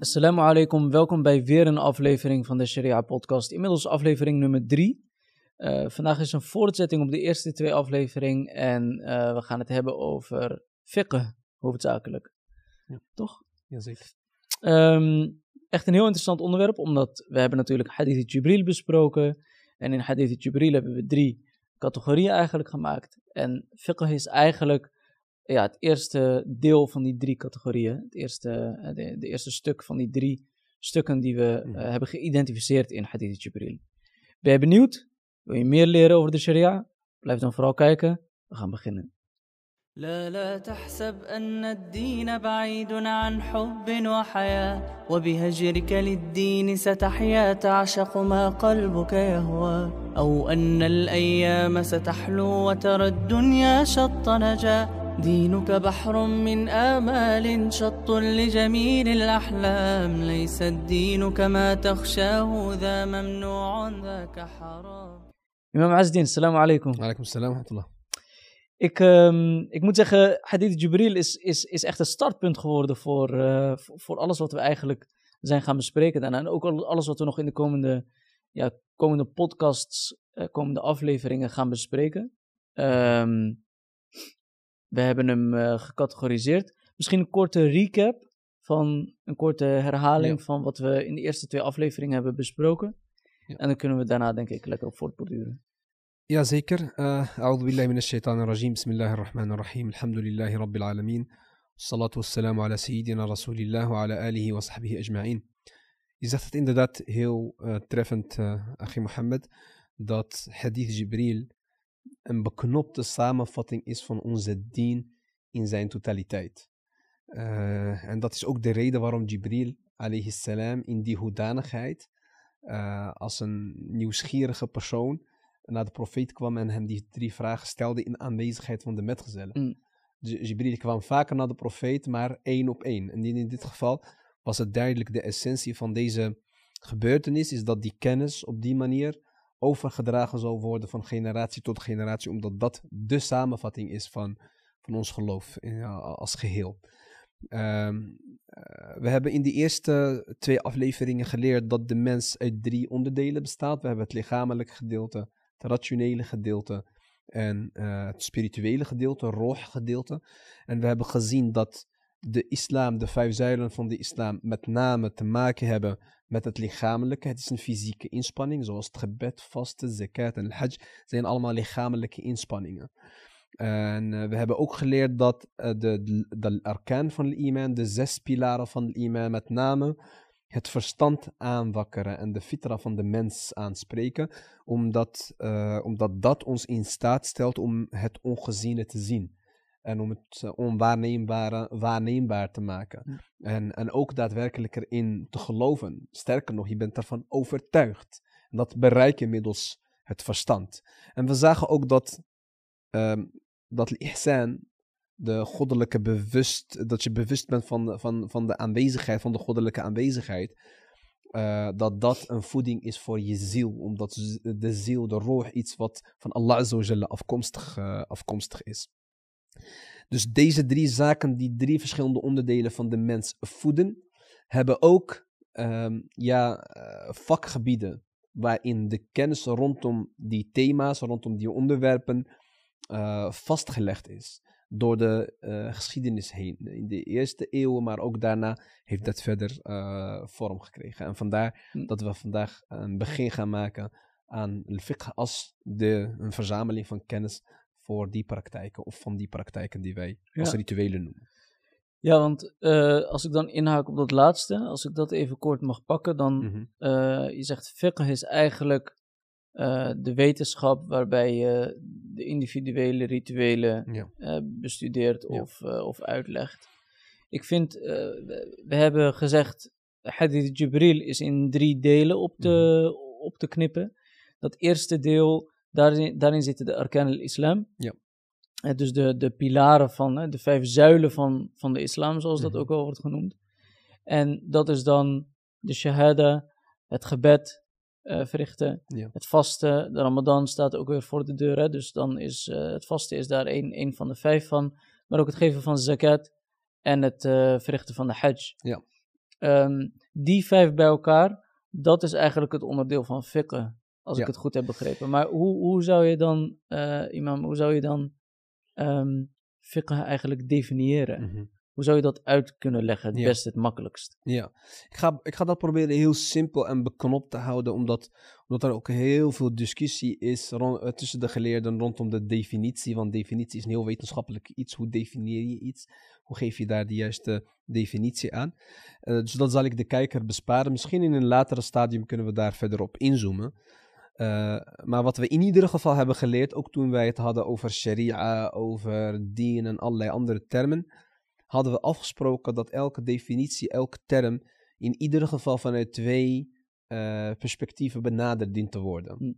Assalamu alaikum, welkom bij weer een aflevering van de Sharia podcast. Inmiddels aflevering nummer drie. Uh, vandaag is een voortzetting op de eerste twee afleveringen en uh, we gaan het hebben over fiqh, hoofdzakelijk. Ja. Toch? Jazeker. Um, echt een heel interessant onderwerp, omdat we hebben natuurlijk Hadith Jibril besproken. En in Hadith Jibril hebben we drie categorieën eigenlijk gemaakt. En fiqh is eigenlijk ja, het eerste deel van die drie categorieën. Het eerste, eh, de, de eerste stuk van die drie stukken die we uh, hebben geïdentificeerd in Hadith Jibril. Ben je benieuwd? Wil je meer leren over de sharia? Blijf dan vooral kijken. We gaan beginnen. لا لا تحسب أن الدين بعيد عن حب وحياة وبهجرك للدين ستحيا تعشق ما قلبك يهوى أو أن الأيام ستحلو وترى الدنيا شط نجاة دينك بحر من آمال شط لجميل الأحلام ليس الدين كما تخشاه ذا ممنوع ذاك حرام Imam Azdin, assalamu alaikum. Alaikum salam wa rahmatullah. Ik, um, ik moet zeggen, Hadith Jibril is, is, is echt een startpunt geworden voor, uh, voor alles wat we eigenlijk zijn gaan bespreken daarna. En ook alles wat we nog in de komende, ja, komende podcasts, uh, komende afleveringen gaan bespreken. Um, we hebben hem uh, gecategoriseerd. Misschien een korte recap van een korte herhaling van wat we in de eerste twee afleveringen hebben besproken. En dan kunnen we daarna denk ik lekker op voortborduren. Jazeker. Eh, a'udhu billahi minash shaitanir rajim. Bismillahirrahmanirrahim. Alhamdulillahi rabbil alamin. Salatu wassalamu ala sayyidina rasulillah wa ala alihi wa sahbihi ajma'in. Je zegt het inderdaad heel eh, treffend, uh, Achim Mohammed, dat hadith Jibril een beknopte samenvatting is van onze dien in zijn totaliteit. Uh, en dat is ook de reden waarom Jibril alayhi salam in die hoedanigheid uh, als een nieuwsgierige persoon naar de profeet kwam en hem die drie vragen stelde in aanwezigheid van de metgezellen. Mm. Jibril kwam vaker naar de profeet, maar één op één. En in dit geval was het duidelijk de essentie van deze gebeurtenis, is dat die kennis op die manier overgedragen zal worden van generatie tot generatie, omdat dat de samenvatting is van, van ons geloof ja, als geheel. Um, uh, we hebben in die eerste twee afleveringen geleerd dat de mens uit drie onderdelen bestaat. We hebben het lichamelijk gedeelte, het rationele gedeelte en uh, het spirituele gedeelte, het roh gedeelte. En we hebben gezien dat de islam, de vijf zuilen van de islam, met name te maken hebben met het lichamelijke. Het is een fysieke inspanning, zoals het gebed, vasten, zakat en hajj, zijn allemaal lichamelijke inspanningen. En uh, we hebben ook geleerd dat uh, de, de, van de iman, de zes pilaren van de iman, met name het verstand aanwakkeren en de fitra van de mens aanspreken, omdat, uh, omdat dat ons in staat stelt om het ongeziene te zien. En om het onwaarneembare waarneembaar te maken. Ja. En, en ook daadwerkelijk erin te geloven. Sterker nog, je bent ervan overtuigd. En dat bereik je middels het verstand. En we zagen ook dat, um, dat ihsan, de goddelijke bewust, dat je bewust bent van, van, van de aanwezigheid, van de goddelijke aanwezigheid. Uh, dat dat een voeding is voor je ziel. Omdat de ziel, de roh, iets wat van Allah afkomstig, uh, afkomstig is. Dus deze drie zaken, die drie verschillende onderdelen van de mens voeden, hebben ook um, ja, uh, vakgebieden waarin de kennis rondom die thema's, rondom die onderwerpen uh, vastgelegd is door de uh, geschiedenis heen. In de eerste eeuwen, maar ook daarna heeft dat verder vorm gekregen. En vandaar Hm. dat we vandaag een begin gaan maken aan al-fiqh als de, een verzameling van kennis voor die praktijken of van die praktijken die wij als rituelen noemen. Ja, want uh, als ik dan inhaak op dat laatste, als ik dat even kort mag pakken, dan Mm -hmm. uh, je zegt fiqh is eigenlijk uh, de wetenschap waarbij je de individuele rituelen ja. bestudeert ja. of, of uitlegt. Ik vind, we, we, hebben gezegd, Hadith Jibril is in drie delen op te, Mhm. op te knippen. Dat eerste deel, daarin, daarin zitten de arkan al-islam. Ja. Uh, dus de, de pilaren van, de vijf zuilen van, van de islam, zoals dat Mhm. ook wel wordt genoemd. En dat is dan de shahada, het gebed uh, verrichten, Ja. het vasten. De ramadan staat ook weer voor de deur, hè? dus dan is uh, het vasten is daar een, een van de vijf van. Maar ook het geven van zakat en het uh, verrichten van de hajj. Ja. Ehm, die vijf bij elkaar, dat is eigenlijk het onderdeel van fiqh, als Ja. ik het goed heb begrepen. Maar hoe, hoe zou je dan, eh, imam, hoe zou je dan ehm fiqh eigenlijk definiëren? Mhm. Hoe zou je dat uit kunnen leggen, het Ja. beste, het makkelijkst? Ja, ik ga, ik ga dat proberen heel simpel en beknopt te houden, omdat, omdat er ook heel veel discussie is ron- eh, tussen de geleerden rondom de definitie. Want definitie is een heel wetenschappelijk iets. Hoe definieer je iets? Hoe geef je daar de juiste definitie aan? Eh, dus dat zal ik de kijker besparen. Misschien in een latere stadium kunnen we daar verder op inzoomen. Eh, maar wat we in ieder geval hebben geleerd, ook toen wij het hadden over sharia, over dien en allerlei andere termen, hadden we afgesproken dat elke definitie, elke term, in ieder geval vanuit twee eh, perspectieven benaderd dient te worden. Hm.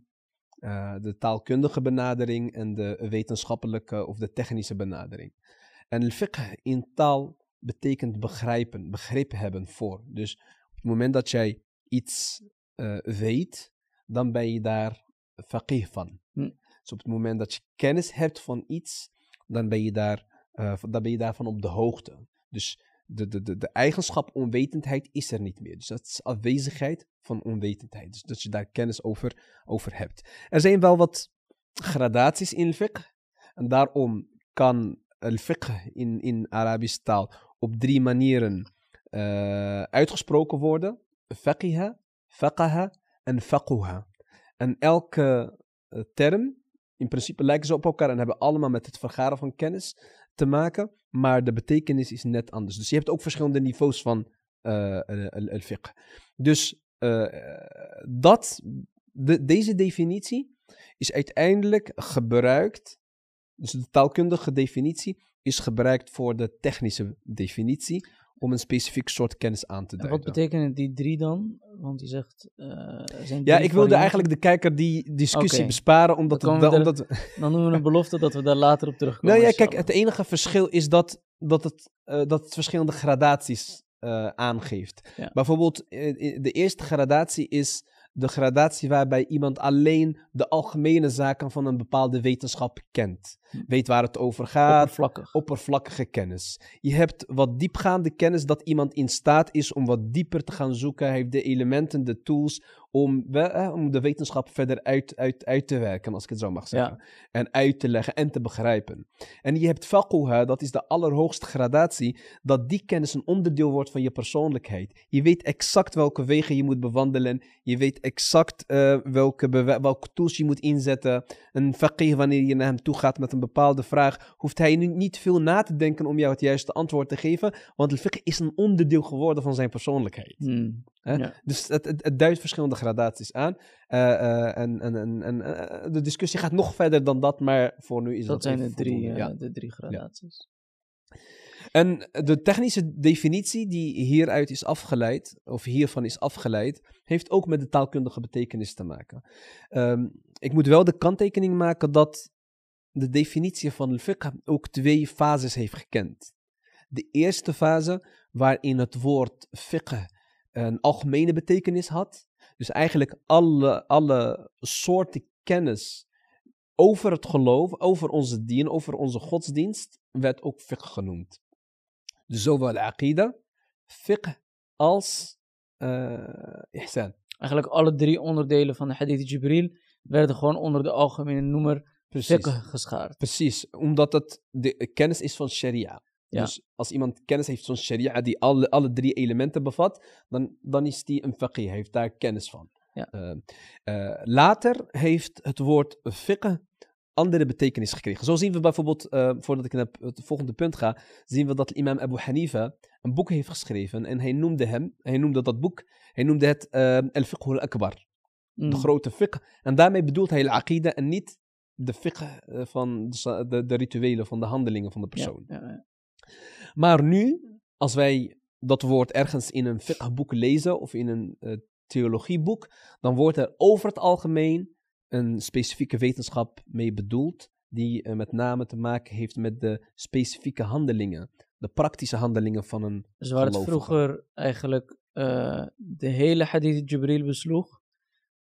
Eh, de taalkundige benadering en de wetenschappelijke of de technische benadering. En fiqh in taal betekent begrijpen, begrip hebben voor. Dus op het moment dat jij iets weet, dan ben je daar faqih van. Hm. Dus op het moment dat je kennis hebt van iets, dan ben je, daar, eh, dan ben je daarvan op de hoogte. Dus de, de, de, de eigenschap onwetendheid is er niet meer. Dus dat is afwezigheid van onwetendheid. Dus dat je daar kennis over, over hebt. Er zijn wel wat gradaties in fiqh. En daarom kan al fiqh in, in Arabische taal op drie manieren eh, uitgesproken worden. Faqiha, faqaha en faquha. En elke eh, term, in principe lijken ze op elkaar en hebben allemaal met het vergaren van kennis te maken, maar de betekenis is net anders. Dus je hebt ook verschillende niveaus van al- al-fiqh. Dus dat, de, deze definitie is uiteindelijk gebruikt, dus de taalkundige definitie is gebruikt voor de technische definitie om een specifiek soort kennis aan te En duiden. wat betekenen die drie dan? Want je zegt, eh, zijn Ja, ik wilde eigenlijk de kijker die discussie besparen, omdat, Dan het, we omdat Dan doen we een belofte dat we daar later op terugkomen. Nou ja, kijk, het enige verschil is dat, dat, het, eh, dat het verschillende gradaties eh, aangeeft. Ja. Bijvoorbeeld, de eerste gradatie is de gradatie waarbij iemand alleen de algemene zaken van een bepaalde wetenschap kent. Weet waar het over gaat, Oppervlakkig. oppervlakkige kennis. Je hebt wat diepgaande kennis dat iemand in staat is om wat dieper te gaan zoeken. Hij heeft de elementen, de tools om, eh, om de wetenschap verder uit, uit, uit te werken, als ik het zo mag zeggen. En uit te leggen en te begrijpen. En je hebt faquha, dat is de allerhoogste gradatie, dat die kennis een onderdeel wordt van je persoonlijkheid. Je weet exact welke wegen je moet bewandelen. Je weet exact eh, welke, welke tools je moet inzetten. Een faqih, wanneer je naar hem toe gaat met een bepaalde vraag, hoeft hij nu niet veel na te denken om jou het juiste antwoord te geven, want fiqh is een onderdeel geworden van zijn persoonlijkheid. Hmm. Ja. Dus het, het, het duidt verschillende gradaties aan. Eh, eh, en en, en, en eh, de discussie gaat nog verder dan dat, maar voor nu is dat, Dat zijn de drie, ja. de drie gradaties. En de technische definitie die hieruit is afgeleid, of hiervan is afgeleid, heeft ook met de taalkundige betekenis te maken. Ehm, ik moet wel de kanttekening maken dat de definitie van al fiqh ook twee fases heeft gekend. De eerste fase, waarin het woord fiqh een algemene betekenis had. Dus eigenlijk alle, alle soorten kennis over het geloof, over onze dien, over onze godsdienst, werd ook fiqh genoemd. Dus zowel aqida, fiqh als eh ihsan. Eigenlijk alle drie onderdelen van de hadith Jibril werden gewoon onder de algemene noemer Precies. geschaard. Precies, omdat het de kennis is van sharia. Ja. Dus als iemand kennis heeft van sharia die alle, alle drie elementen bevat, dan, dan is die een faqih, hij heeft daar kennis van. Ja. Eh, eh, later heeft het woord fiqh andere betekenis gekregen. Zo zien we bijvoorbeeld, eh, voordat ik naar het volgende punt ga, zien we dat imam Abu Hanifa een boek heeft geschreven en hij noemde hem, hij noemde dat boek, hij noemde het Al-Fiqh al-Akbar, de grote fiqh. En daarmee bedoelt hij al-Aqida en niet de fiqh eh, van de, de, de rituelen, van de handelingen van de persoon. ja, ja. Maar nu, als wij dat woord ergens in een fiqh-boek lezen of in een eh, theologieboek, dan wordt er over het algemeen een specifieke wetenschap mee bedoeld, die eh, met name te maken heeft met de specifieke handelingen, de praktische handelingen van een Dus waar het vroeger eigenlijk de hele hadith Jibril besloeg,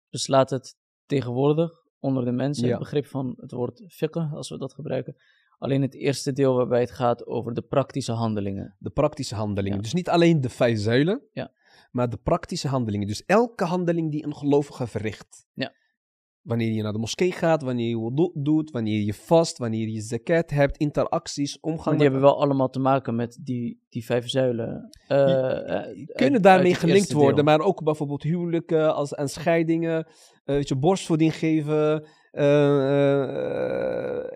beslaat het tegenwoordig onder de mensen Ja. het begrip van het woord fiqh, als we dat gebruiken, alleen het eerste deel waarbij het gaat over de praktische handelingen. De praktische handelingen. Ja. Dus niet alleen de vijf zuilen, Ja. maar de praktische handelingen. Dus elke handeling die een gelovige verricht. Ja. Wanneer je naar de moskee gaat, wanneer je wudu doet, wanneer je vast, wanneer je zakat hebt, interacties, omgang Want die hebben wel allemaal te maken met die, die vijf zuilen. eh, Die- eh, kunnen daarmee gelinkt worden, deel. maar ook bijvoorbeeld huwelijken als, en scheidingen, eh, weet je, borstvoeding geven,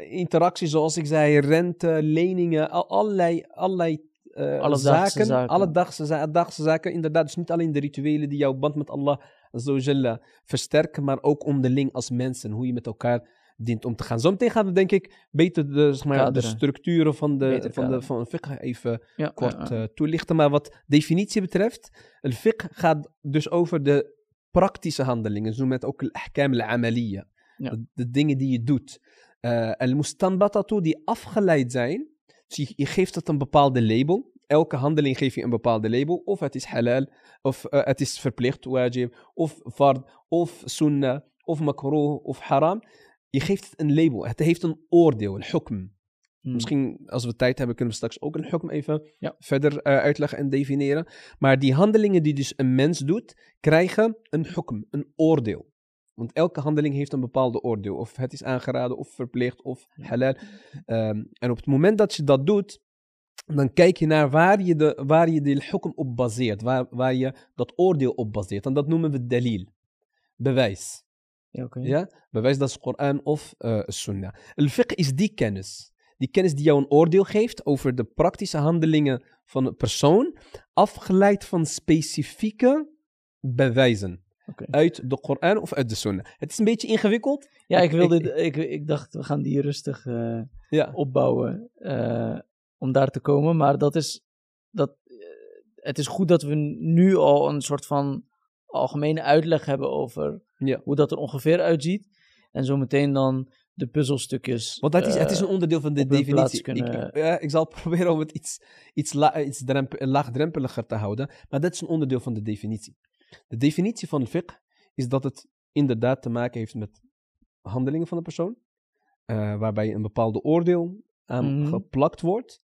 interacties zoals ik zei, rente, leningen, al, allerlei, allerlei Alledaagse zaken, zaken. Alledaagse, alledaagse zaken, inderdaad. Dus niet alleen de rituelen die jouw band met Allah Azza wa Jalla versterken, maar ook onderling als mensen, hoe je met elkaar dient om te gaan. Zometeen gaan we denk ik beter de, zeg maar, de structuren van de, Beter van de van fiqh even Ja, kort ja, ja. eh, toelichten. Maar wat definitie betreft, el fiqh gaat dus over de praktische handelingen. Zo met ook al-ahkam al-amaliya. De, de dingen die je doet. Eh al-mustanbatatu die afgeleid zijn. Dus je, je geeft het een bepaalde label. Elke handeling geef je een bepaalde label. Of het is halal, of eh, het is verplicht, wajib, of fard, of sunnah, of makruh, of haram. Je geeft het een label. Het heeft een oordeel, een hukm. Hmm. Misschien als we tijd hebben, kunnen we straks ook een hukm even Ja. verder eh, uitleggen en definiëren. Maar die handelingen die dus een mens doet, krijgen een hukm, een oordeel. Want elke handeling heeft een bepaalde oordeel. Of het is aangeraden, of verplicht, of halal. Ehm, en op het moment dat je dat doet, dan kijk je naar waar je de, waar je de hukm op baseert. Waar, waar je dat oordeel op baseert. En dat noemen we dalil. Bewijs. Ja. Ja? Bewijs dat is Koran of eh Sunnah. Al-fiqh is die kennis. Die kennis die jou een oordeel geeft over de praktische handelingen van een persoon, afgeleid van specifieke bewijzen. Uit de Koran of uit de Sunnah. Het is een beetje ingewikkeld. Ja, ik, wilde, ik- ik, ik, dacht, we gaan die rustig eh, Ja. opbouwen eh, om daar te komen. Maar dat is, dat, eh, het is goed dat we nu al een soort van algemene uitleg hebben over Ja. hoe dat er ongeveer uitziet. En zometeen dan de puzzelstukjes. Want het is, het is eh, een onderdeel van de definitie. kunnen- Ik, ik, ja, ik zal proberen om het iets, iets, la- iets dremp- laagdrempeliger te houden. Maar dat is een onderdeel van de definitie. De definitie van fiqh is dat het inderdaad te maken heeft met handelingen van de persoon. eh, waarbij een bepaalde oordeel aan Mhm. geplakt wordt.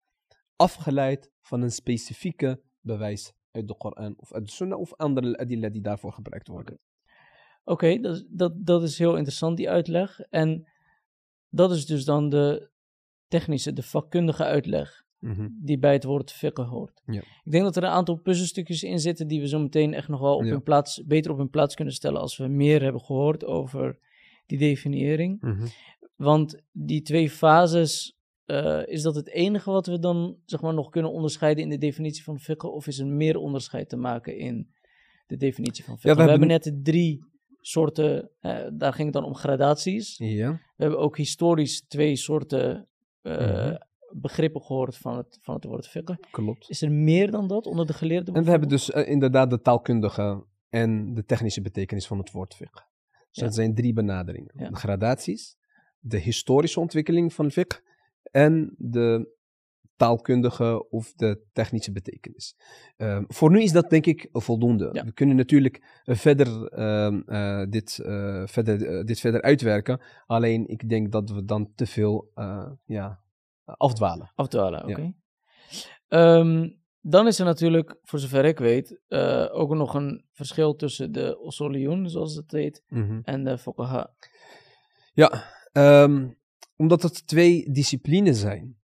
Afgeleid van een specifieke bewijs uit de Koran of uit de Sunnah of andere adilla die daarvoor gebruikt worden. Oké, dat, is- dat, dat is heel interessant, die uitleg. En dat is dus dan de technische, de vakkundige uitleg Mhm. die bij het woord fiqh hoort. Ja. Ik denk dat er een aantal puzzelstukjes in zitten die we zo meteen echt nog wel op Ja. hun plaats, beter op hun plaats kunnen stellen als we meer hebben gehoord over die definiëring. Mhm. Want die twee fases, eh, is dat het enige wat we dan zeg maar, nog kunnen onderscheiden in de definitie van fiqh? Of is er meer onderscheid te maken in de definitie van fiqh? we we, hebben net de drie soorten, eh, daar ging het dan om gradaties. Ja. We hebben ook historisch twee soorten eh, Mhm. begrippen gehoord van het, van het woord fiqh. klopt. Is er meer dan dat onder de geleerden? En we hebben dus inderdaad de taalkundige en de technische betekenis van het woord fiqh. Dus Ja. dat zijn drie benaderingen. Ja. De gradaties, de historische ontwikkeling van fiqh en de taalkundige of de technische betekenis. Ehm, voor nu is dat denk ik voldoende. Ja. We kunnen natuurlijk eh, verder, ehm, eh, dit, eh, verder, dit verder uitwerken. Alleen ik denk dat we dan te veel ja, afdwalen. Afdwalen, oké. Ja. Ehm, dan is er natuurlijk, voor zover ik weet, ook nog een verschil tussen de usuliyun, zoals het heet, en de fuqaha. Ja, ehm, omdat het twee disciplines zijn.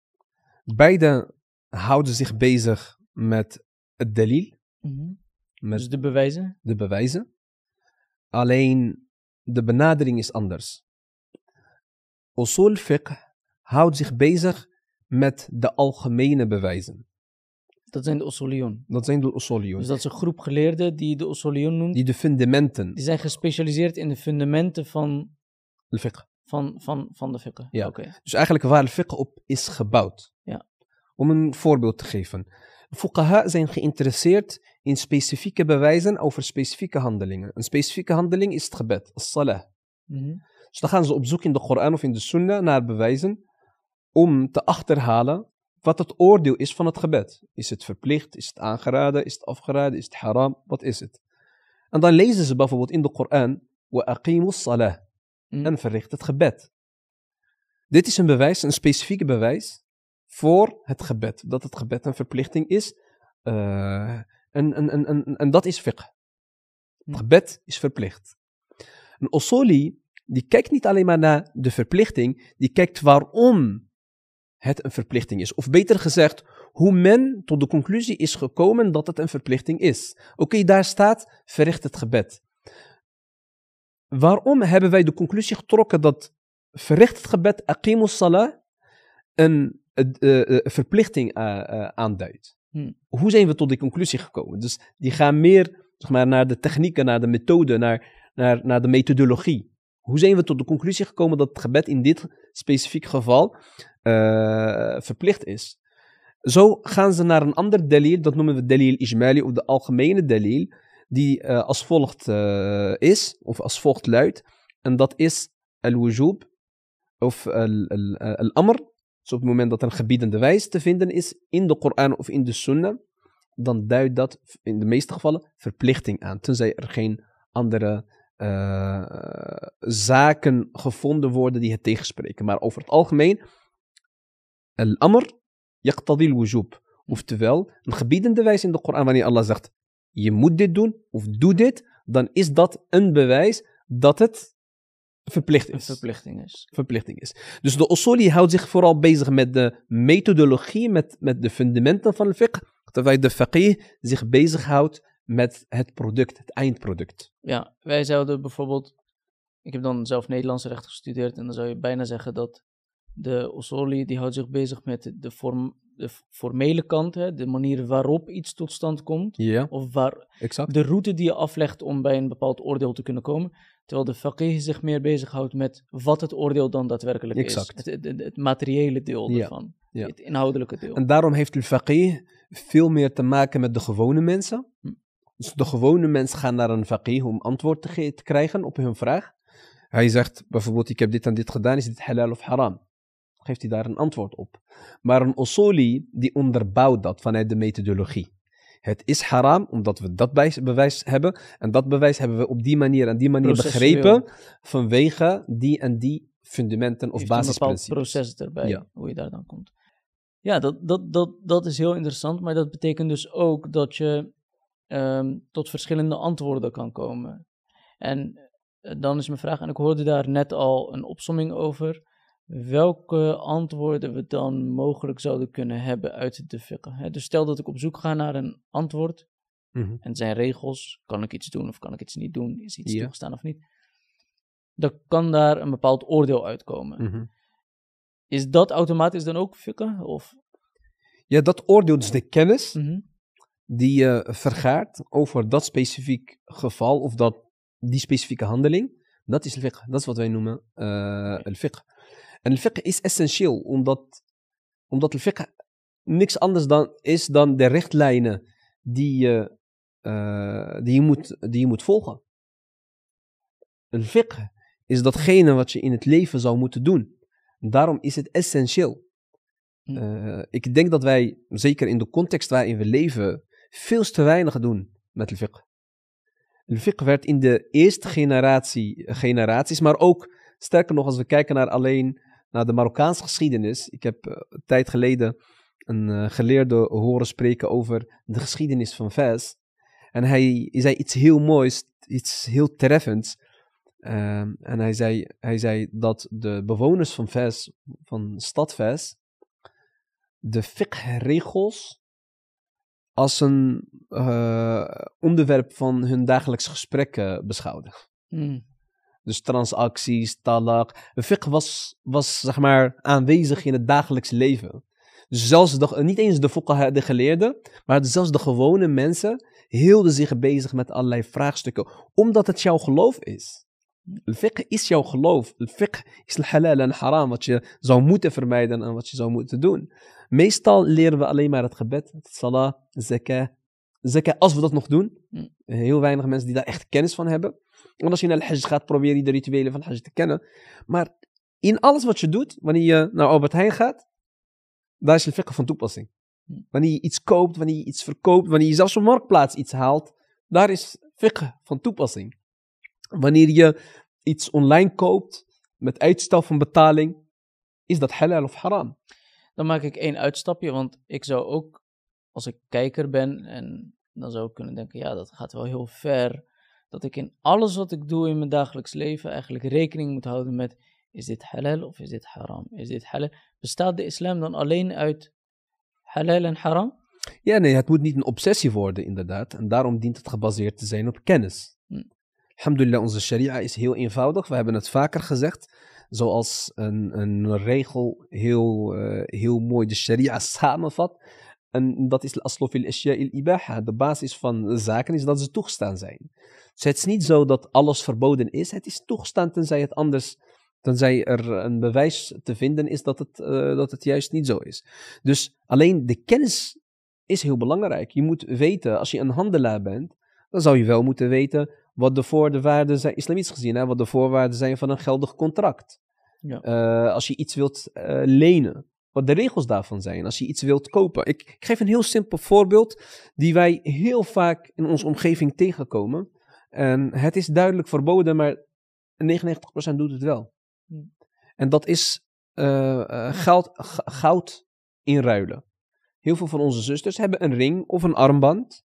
Beide houden zich bezig met het dalil, met Dus de bewijzen. de bewijzen. Alleen de benadering is anders. Usul fiqh houdt zich bezig met de algemene bewijzen. Dat zijn de usuliyun. Dat zijn de usuliyun. Dus dat is een groep geleerden die de usuliyun noemt. Die de fundamenten, Die zijn gespecialiseerd in de fundamenten van, de fiqh. Van, van, van de fiqh. Ja. Oké. Dus eigenlijk waar de fiqh op is gebouwd. Ja. Om een voorbeeld te geven. Fuqaha zijn geïnteresseerd in specifieke bewijzen over specifieke handelingen. Een specifieke handeling is het gebed, as-salah. Mhm. Dus dan gaan ze op zoek in de Koran of in de Sunnah naar bewijzen om te achterhalen wat het oordeel is van het gebed. Is het verplicht? Is het aangeraden? Is het afgeraden? Is het haram? Wat is het? En dan lezen ze bijvoorbeeld in de Koran wa aqimu salah Mhm. en verricht het gebed. Dit is een bewijs, een specifieke bewijs voor het gebed. Dat het gebed een verplichting is. eh, en, en, en, en, en dat is fiqh. Het Hm. gebed is verplicht. Een usuli, die kijkt niet alleen maar naar de verplichting, die kijkt waarom het een verplichting is. Of beter gezegd, hoe men tot de conclusie is gekomen dat het een verplichting is. Oké, daar staat, verricht het gebed. Waarom hebben wij de conclusie getrokken dat verricht het gebed, aqimus salah, een eh, eh, verplichting eh, aanduidt? Hm. Hoe zijn we tot die conclusie gekomen? Dus die gaan meer zeg maar, naar de technieken, naar de methode, naar, naar, naar de methodologie. Hoe zijn we tot de conclusie gekomen dat het gebed in dit specifiek geval verplicht is? Zo gaan ze naar een ander dalil, dat noemen we dalil ijmali of de algemene dalil, die eh, als volgt eh, is, of als volgt luidt. En dat is al-wujub, of al- al-amr. Dus op het moment dat een gebiedende wijs te vinden is in de Koran of in de Sunnah, dan duidt dat in de meeste gevallen verplichting aan. Tenzij er geen andere eh, zaken gevonden worden die het tegenspreken. Maar over het algemeen, al-amr yaqtadi al-wujub. Oftewel, een gebiedende wijs in de Koran, wanneer Allah zegt, je moet dit doen, of doe dit, dan is dat een bewijs dat het verplicht is verplichting is. verplichting is. Dus de Usuli houdt zich vooral bezig met de methodologie, met, met de fundamenten van het fiqh, terwijl de faqih zich bezighoudt met het product, het eindproduct. Ja, wij zouden bijvoorbeeld. Ik heb dan zelf Nederlandse recht gestudeerd en dan zou je bijna zeggen dat de Osoli die houdt zich bezig met de, vorm, de formele kant, hè, de manier waarop iets tot stand komt, of waar, exact. de route die je aflegt om bij een bepaald oordeel te kunnen komen. Terwijl de faqih zich meer bezighoudt met wat het oordeel dan daadwerkelijk Exact. is. Het, het, het materiële deel Ja, ervan. Het inhoudelijke deel. En daarom heeft de faqih veel meer te maken met de gewone mensen. Hm. Dus de gewone mensen gaan naar een faqih om antwoord te, te krijgen op hun vraag. Hij zegt bijvoorbeeld, ik heb dit en dit gedaan, is dit halal of haram? Geeft hij daar een antwoord op. Maar een usuli, die onderbouwt dat vanuit de methodologie. Het is haram, omdat we dat bewijs hebben. En dat bewijs hebben we op die manier en die manier Processueel. begrepen vanwege die en die fundamenten of heeft een bepaald basisprincipes. proces erbij, Ja. hoe je daar dan komt. Ja, dat, dat, dat, dat is heel interessant, maar dat betekent dus ook dat je ehm, tot verschillende antwoorden kan komen. En eh, dan is mijn vraag, en ik hoorde daar net al een opsomming over, welke antwoorden we dan mogelijk zouden kunnen hebben uit de fiqh. Hè? Dus stel dat ik op zoek ga naar een antwoord, Mhm. en zijn regels, kan ik iets doen of kan ik iets niet doen, is iets Ja. toegestaan of niet, dan kan daar een bepaald oordeel uitkomen. Mhm. Is dat automatisch dan ook fiqh? Of, Ja, dat oordeel, dus de kennis, Mhm. die je vergaart over dat specifiek geval of dat, die specifieke handeling, dat is. Dat is wat wij noemen eh al-fiqh. En al-fiqh is essentieel, omdat, omdat al-fiqh niks anders dan, is dan de richtlijnen die je, eh, die je, moet, die je moet volgen. Al-fiqh is datgene wat je in het leven zou moeten doen. Daarom is het essentieel. Hm. Eh, ik denk dat wij, zeker in de context waarin we leven, veel te weinig doen met de fiqh. De fiqh werd in de eerste generatie, generaties, maar ook, sterker nog, als we kijken naar alleen naar de Marokkaanse geschiedenis. Ik heb eh, een tijd geleden een eh, geleerde horen spreken over de geschiedenis van Fez. En hij zei iets heel moois, iets heel treffends. Ehm, en hij zei, hij zei dat de bewoners van Fez, van stad Fez, de fiqh-regels als een eh, onderwerp van hun dagelijks gesprek beschouwden. Mm. Dus transacties, talak. Fiqh was, was zeg maar aanwezig in het dagelijks leven. Dus zelfs de, niet eens de fuqaha, de geleerden, maar zelfs de gewone mensen hielden zich bezig met allerlei vraagstukken, omdat het jouw geloof is. Fiqh is jouw geloof. Fiqh is halal en haram, wat je zou moeten vermijden en wat je zou moeten doen. Meestal leren we alleen maar het gebed, het salah, zakah. Zakah, als we dat nog doen. Hm. Heel weinig mensen die daar echt kennis van hebben. En als je naar de hajj gaat, probeer je de rituelen van hajj te kennen. Maar in alles wat je doet, wanneer je naar Albert Heijn gaat, daar is de fiqh van toepassing. Wanneer je iets koopt, wanneer je iets verkoopt, wanneer je zelfs op marktplaats iets haalt, daar is fiqh van toepassing. Wanneer je iets online koopt met uitstel van betaling, is dat halal of haram? Dan maak ik één uitstapje, want ik zou ook, als ik kijker ben, en dan zou ik kunnen denken, ja, dat gaat wel heel ver, dat ik in alles wat ik doe in mijn dagelijks leven eigenlijk rekening moet houden met, is dit halal of is dit haram? Is dit halal? Bestaat de islam dan alleen uit halal en haram? Ja, nee, het moet niet een obsessie worden, inderdaad. En daarom dient het gebaseerd te zijn op kennis. Hm. Alhamdulillah, onze sharia is heel eenvoudig. We hebben het vaker gezegd. Zoals een, een regel heel, eh, heel mooi de sharia samenvat. En dat is al fil il ibaha. De basis van zaken is dat ze toegestaan zijn. Dus het is niet zo dat alles verboden is. Het is toegestaan tenzij het anders, tenzij er een bewijs te vinden is dat het, eh, dat het juist niet zo is. Dus alleen de kennis is heel belangrijk. Je moet weten, als je een handelaar bent, dan zou je wel moeten weten wat de voorwaarden zijn, islamitisch gezien, hè, wat de voorwaarden zijn van een geldig contract. Ja. Eh, als je iets wilt eh, lenen, wat de regels daarvan zijn. Als je iets wilt kopen. Ik, ik geef een heel simpel voorbeeld die wij heel vaak in onze omgeving tegenkomen. En het is duidelijk verboden, maar 99% doet het wel. Hm. En dat is eh, eh, goud, goud inruilen. Heel veel van onze zusters hebben een ring of een armband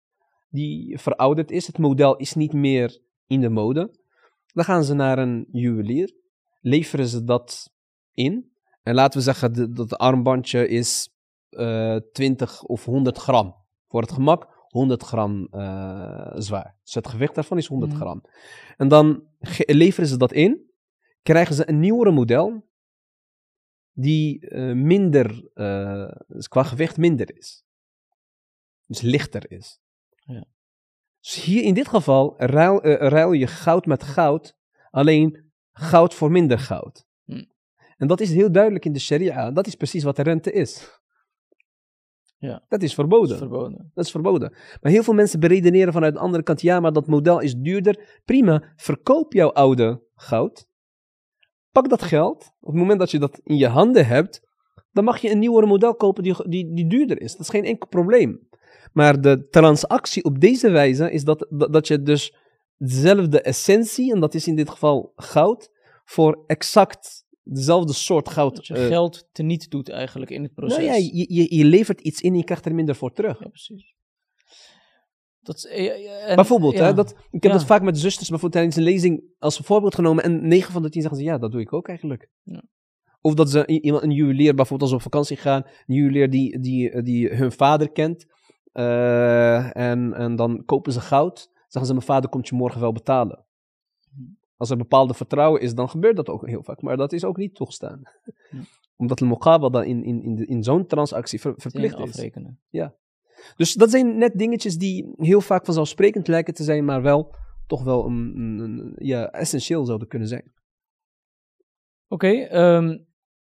die verouderd is. Het model is niet meer in de mode. Dan gaan ze naar een juwelier, leveren ze dat in. En laten we zeggen dat het armbandje is eh 20 of 100 gram. Voor het gemak 100 gram eh, zwaar. Dus het gewicht daarvan is 100 Mhm. gram. En dan leveren ze dat in, krijgen ze een nieuwere model die eh, minder, dus qua gewicht minder is. Dus lichter is. Ja. Dus hier in dit geval ruil, ruil je goud met goud, alleen goud voor minder goud. En dat is heel duidelijk in de sharia. Dat is precies wat de rente is. Ja. Dat is Dat verboden. is verboden. Dat is verboden. Maar heel veel mensen beredeneren vanuit de andere kant, ja, maar dat model is duurder. Prima, verkoop jouw oude goud. Pak dat geld. Op het moment dat je dat in je handen hebt, dan mag je een nieuwer model kopen die, die, die duurder is. Dat is geen enkel probleem. Maar de transactie op deze wijze is dat, dat, dat je dus dezelfde essentie, en dat is in dit geval goud, voor exact dezelfde soort goud. Dat je eh, geld teniet doet eigenlijk in het proces. nou ja, je, je, je levert iets in en je krijgt er minder voor terug. Ja, precies. Dat eh, eh, en- Bijvoorbeeld, ja. hè, dat, ik heb Ja. dat vaak met zusters bijvoorbeeld tijdens een lezing als voorbeeld genomen. En 9 van de 10 zeggen ze, ja, dat doe ik ook eigenlijk. Ja. Of dat ze iemand, een juwelier, bijvoorbeeld als ze op vakantie gaan, een juwelier die, die, die hun vader kent. eh, en, en dan kopen ze goud. Zeggen ze, mijn vader komt je morgen wel betalen. Als er bepaalde vertrouwen is, dan gebeurt dat ook heel vaak. Maar dat is ook niet toegestaan. Omdat de muqabada in, in, in, de- in zo'n transactie ver- verplicht is. afrekenen. Dus dat zijn net dingetjes die heel vaak vanzelfsprekend lijken te zijn, maar wel toch wel een, een- een- ja, essentieel zouden kunnen zijn. Oké, ehm,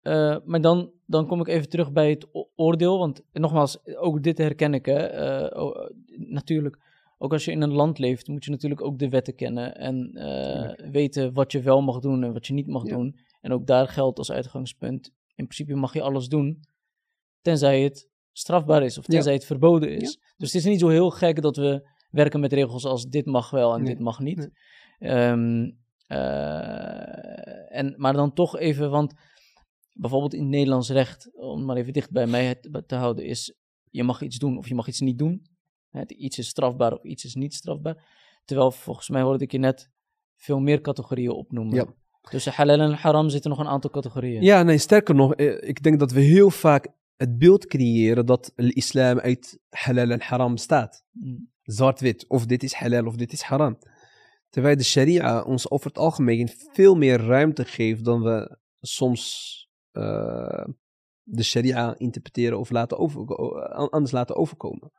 eh, maar dan, dan kom ik even terug bij het oordeel. Want nogmaals, ook dit herken ik. Hè. eh, natuurlijk, ook als je in een land leeft, moet je natuurlijk ook de wetten kennen. En eh, weten wat je wel mag doen en wat je niet mag Ja. doen. En ook daar geldt als uitgangspunt. In principe mag je alles doen, tenzij het strafbaar is of Ja. tenzij het verboden is. Dus het is niet zo heel gek dat we werken met regels als dit mag wel en Nee. dit mag niet. Nee. Ehm, eh, en, maar dan toch even, want bijvoorbeeld in Nederlands recht, om maar even dicht bij mij te houden, is je mag iets doen of je mag iets niet doen. Het, iets is strafbaar of iets is niet strafbaar. Terwijl volgens mij hoorde ik je net veel meer categorieën opnoemen. Ja. Tussen halal en haram zitten nog een aantal categorieën. Ja, nee, sterker nog, eh, ik denk dat we heel vaak het beeld creëren dat de islam uit halal en haram bestaat. Mm, Zwart-wit, of dit is halal of dit is haram. Terwijl de sharia ons over het algemeen veel meer ruimte geeft dan we soms eh, de sharia interpreteren of laten over, anders laten overkomen.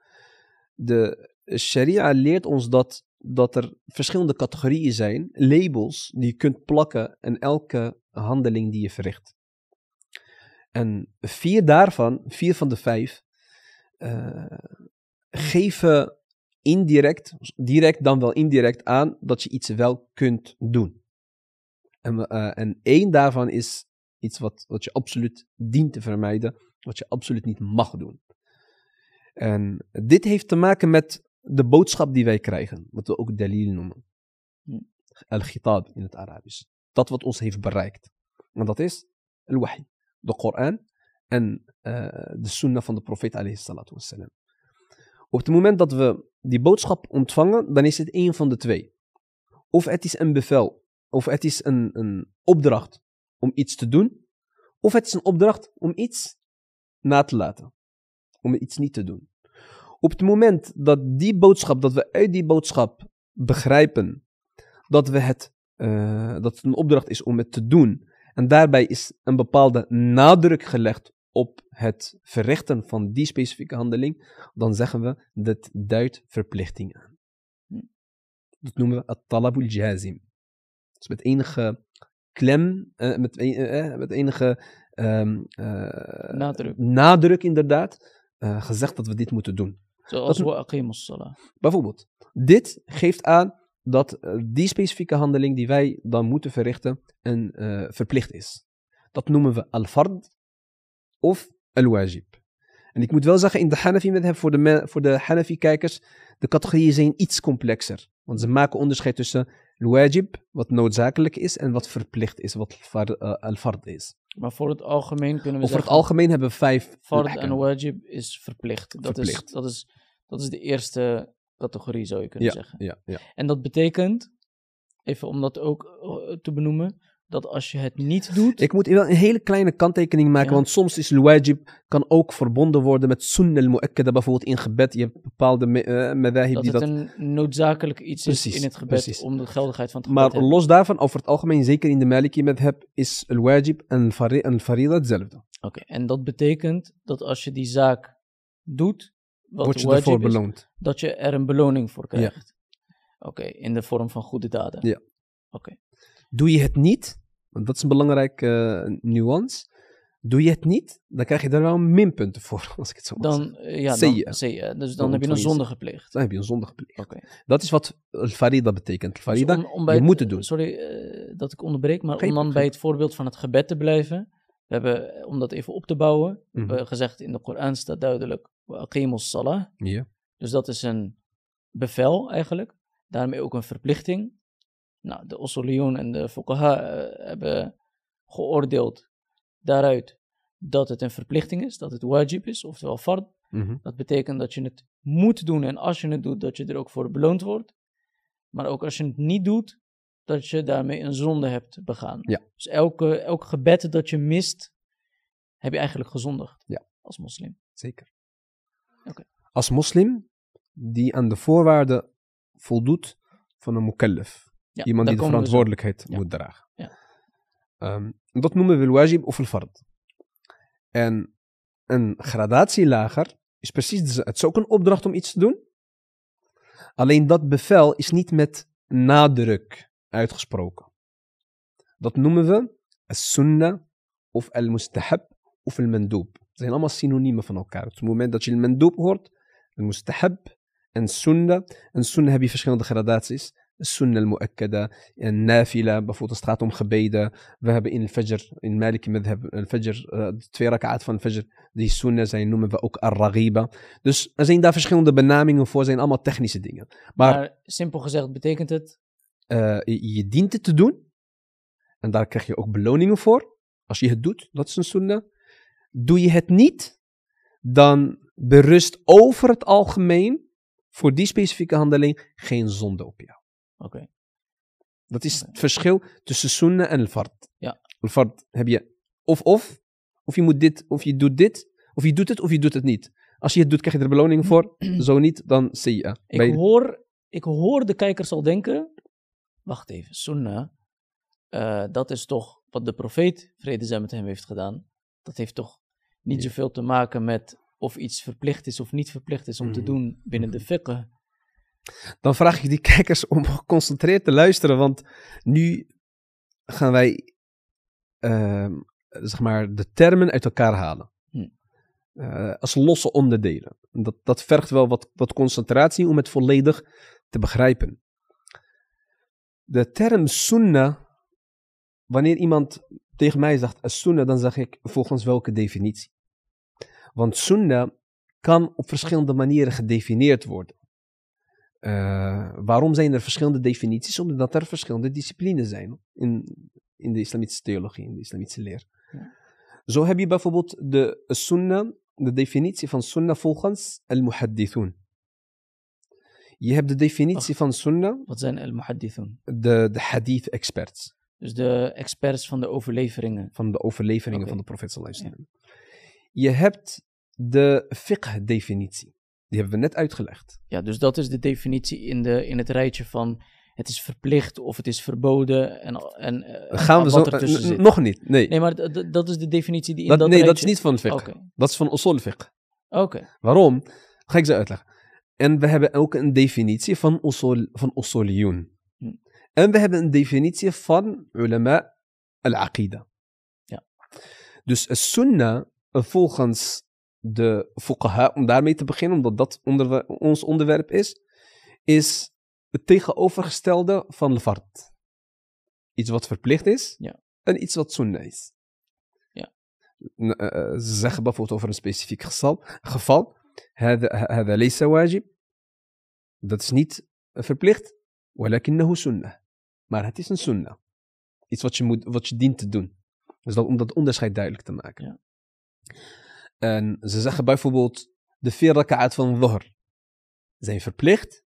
De sharia leert ons dat, dat er verschillende categorieën zijn, labels die je kunt plakken aan elke handeling die je verricht. En vier daarvan, vier van de vijf, eh, geven indirect, direct dan wel indirect aan dat je iets wel kunt doen. En, eh, en één daarvan is iets wat, wat je absoluut dient te vermijden, wat je absoluut niet mag doen. En dit heeft te maken met de boodschap die wij krijgen, wat we ook dalil noemen. Hm. Al-Khitab in het Arabisch. Dat wat ons heeft bereikt. En dat is al-Wahi. de Koran en eh, de sunnah van de profeet alayhi salatu wassalam. Op het moment dat we die boodschap ontvangen, dan is het één van de twee. Of het is een bevel, of het is een, een opdracht om iets te doen, of het is een opdracht om iets na te laten, om iets niet te doen. Op het moment dat die boodschap, dat we uit die boodschap begrijpen dat, we het, eh, dat het een opdracht is om het te doen, en daarbij is een bepaalde nadruk gelegd op het verrichten van die specifieke handeling, dan zeggen we dat duidt verplichting aan. Dat noemen we het talabul jazim. Dus met enige klem, eh, met, eh, met enige ehm, eh, Nadruk. nadruk inderdaad, eh, gezegd dat we dit moeten doen. Zoals Dat- salah. Bijvoorbeeld, dit geeft aan dat eh, die specifieke handeling die wij dan moeten verrichten een eh, verplicht is. Dat noemen we al-fard of al-wajib. En ik moet wel zeggen, in de Hanafi madhab, voor de, voor de Hanafi-kijkers, de categorieën zijn iets complexer. Want ze maken onderscheid tussen al-wajib, wat noodzakelijk is, en wat verplicht is, wat eh, al-fard is. Maar voor het algemeen kunnen we Over het zeggen... algemeen hebben we vijf Fard en wajib is verplicht. Dat, Is, dat, is, dat is de eerste categorie, zou je kunnen Ja, zeggen. ja, ja. En dat betekent, even om dat ook eh, te benoemen, dat als je het niet doet... Ik moet wel een hele kleine kanttekening maken, Ja. want soms is al-wajib kan ook verbonden worden met sunnah al-mu'akkada, bijvoorbeeld in gebed. Je hebt bepaalde me- eh, madahib dat die het dat... een noodzakelijk iets Precies, is in het gebed precies. om de geldigheid van het gebed Maar te hebben. los daarvan, over het algemeen, zeker in de Maliki madhab, is al-wajib en al-farida hetzelfde. Oké, en dat betekent dat als je die zaak doet, wat Word je wajib is, beloond. dat je er een beloning voor krijgt. Oké, in de vorm van goede daden. Ja. Oké, Doe je het niet, want dat is een belangrijke eh, nuance, doe je het niet, dan krijg je daar wel minpunten voor, als ik het zo mag dan, eh, ja, dan, sayyi'a. dus Dan heb je een je zonde gepleegd. Dan heb je een zonde gepleegd. Oké. Dat is wat al-farida betekent. Dus om je moet het doen. Sorry eh, dat ik onderbreek, maar om dan bij het voorbeeld van het gebed te blijven. We hebben, eh, om dat even op te bouwen, we Mhm. hebben gezegd in de Koran staat duidelijk, aqimus salah. ja. Dus dat is een bevel eigenlijk. Daarmee ook een verplichting. Nou, de Usuliyon en de Fuqaha eh, hebben geoordeeld daaruit dat het een verplichting is, dat het wajib is, oftewel fard. Mhm. Dat betekent dat je het moet doen en als je het doet, dat je er ook voor beloond wordt. Maar ook als je het niet doet, dat je daarmee een zonde hebt begaan. Ja. Dus elke, elk gebed dat je mist, heb je eigenlijk gezondigd Ja. als moslim. Zeker. Oké. Als moslim die aan de voorwaarden voldoet van een mukallaf. Ja, Iemand die de verantwoordelijkheid moet dragen. Ja. Ehm, dat noemen we al-wajib of al-fard. En een gradatie lager is precies Het is ook een opdracht om iets te doen. Alleen dat bevel is niet met nadruk uitgesproken. Dat noemen we as-sunnah of al-mustahab of al-mandoob. Het zijn allemaal synoniemen van elkaar. Op het moment dat je al-mandoob hoort, al-mustahab en sunnah. En sunnah heb je verschillende gradaties. Bijvoorbeeld als het gaat om gebeden. We hebben in al-fajr, in Maliki madhab, eh, de twee rakaat van al-fajr, die sunnah zijn, noemen we ook ar-raghiba. Dus er zijn daar verschillende benamingen voor, zijn allemaal technische dingen. Maar, Maar simpel gezegd betekent het, eh, je, je dient het te doen. En daar krijg je ook beloningen voor. Als je het doet, dat is een sunnah. Doe je het niet, dan berust over het algemeen voor die specifieke handeling geen zonde op jou. Oké, Dat is het verschil tussen sunnah en al-fard. Ja. Al-fard heb je of of, of je moet dit, of je doet dit, of je doet het, of je doet het niet. Als je het doet, krijg je er beloning voor. Zo niet, dan sayya. ik Bij- hoor, ik hoor de kijkers al denken, wacht even, sunnah, eh, dat is toch wat de profeet, vrede zij met hem, heeft gedaan. Dat heeft toch niet Ja. zoveel te maken met of iets verplicht is of niet verplicht is om te Mhm. doen binnen de fiqh. Dan vraag ik die kijkers om geconcentreerd te luisteren, want nu gaan wij ehm, zeg maar de termen uit elkaar halen. Hm. Eh, als losse onderdelen. Dat, dat vergt wel wat, wat concentratie om het volledig te begrijpen. De term sunnah, wanneer iemand tegen mij zegt sunnah, dan zeg ik volgens welke definitie. Want sunnah kan op verschillende manieren gedefinieerd worden. Eh, waarom zijn er verschillende definities? Omdat er verschillende disciplines zijn in, in de islamitische theologie, in de islamitische leer. Ja. Zo heb je bijvoorbeeld de sunnah, de definitie van sunnah volgens al-muhaddithun. Je hebt de definitie van sunnah, Wat zijn al-muhaddithun? de, de hadith-experts. Dus de experts van de overleveringen. van de overleveringen van de profeet sallallahu. Je hebt de fiqh-definitie. Die hebben we net uitgelegd. Ja, dus dat is de definitie in, de, in het rijtje van het is verplicht of het is verboden en, en, en Gaan we zo... er zit. Nog niet, nee. Nee, maar dat is de definitie die in dat, dat nee, dat is niet van fiqh. Oké, Dat is van usul fiqh. oké. Waarom? Ga ik zo uitleggen. En we hebben ook een definitie van, usul, van usuliyun. Hm. En we hebben een definitie van ulama al-aqida. Ja. Dus een sunnah, eh, volgens de fuqaha, om daarmee te beginnen, omdat dat onderwer- ons onderwerp is, is het tegenovergestelde van lefard. Iets wat verplicht is Ja. en iets wat sunnah is. Ja. N- eh, eh, ze zeggen bijvoorbeeld over een specifiek geval, geval هذا هذا ليس واجب dat is niet eh, verplicht ولكنه sunnah maar het is een sunnah iets wat je, moet, wat je dient te doen dus dat, om dat onderscheid duidelijk te maken Ja. en ze zeggen bijvoorbeeld de vier raka'at van dhuhr zijn verplicht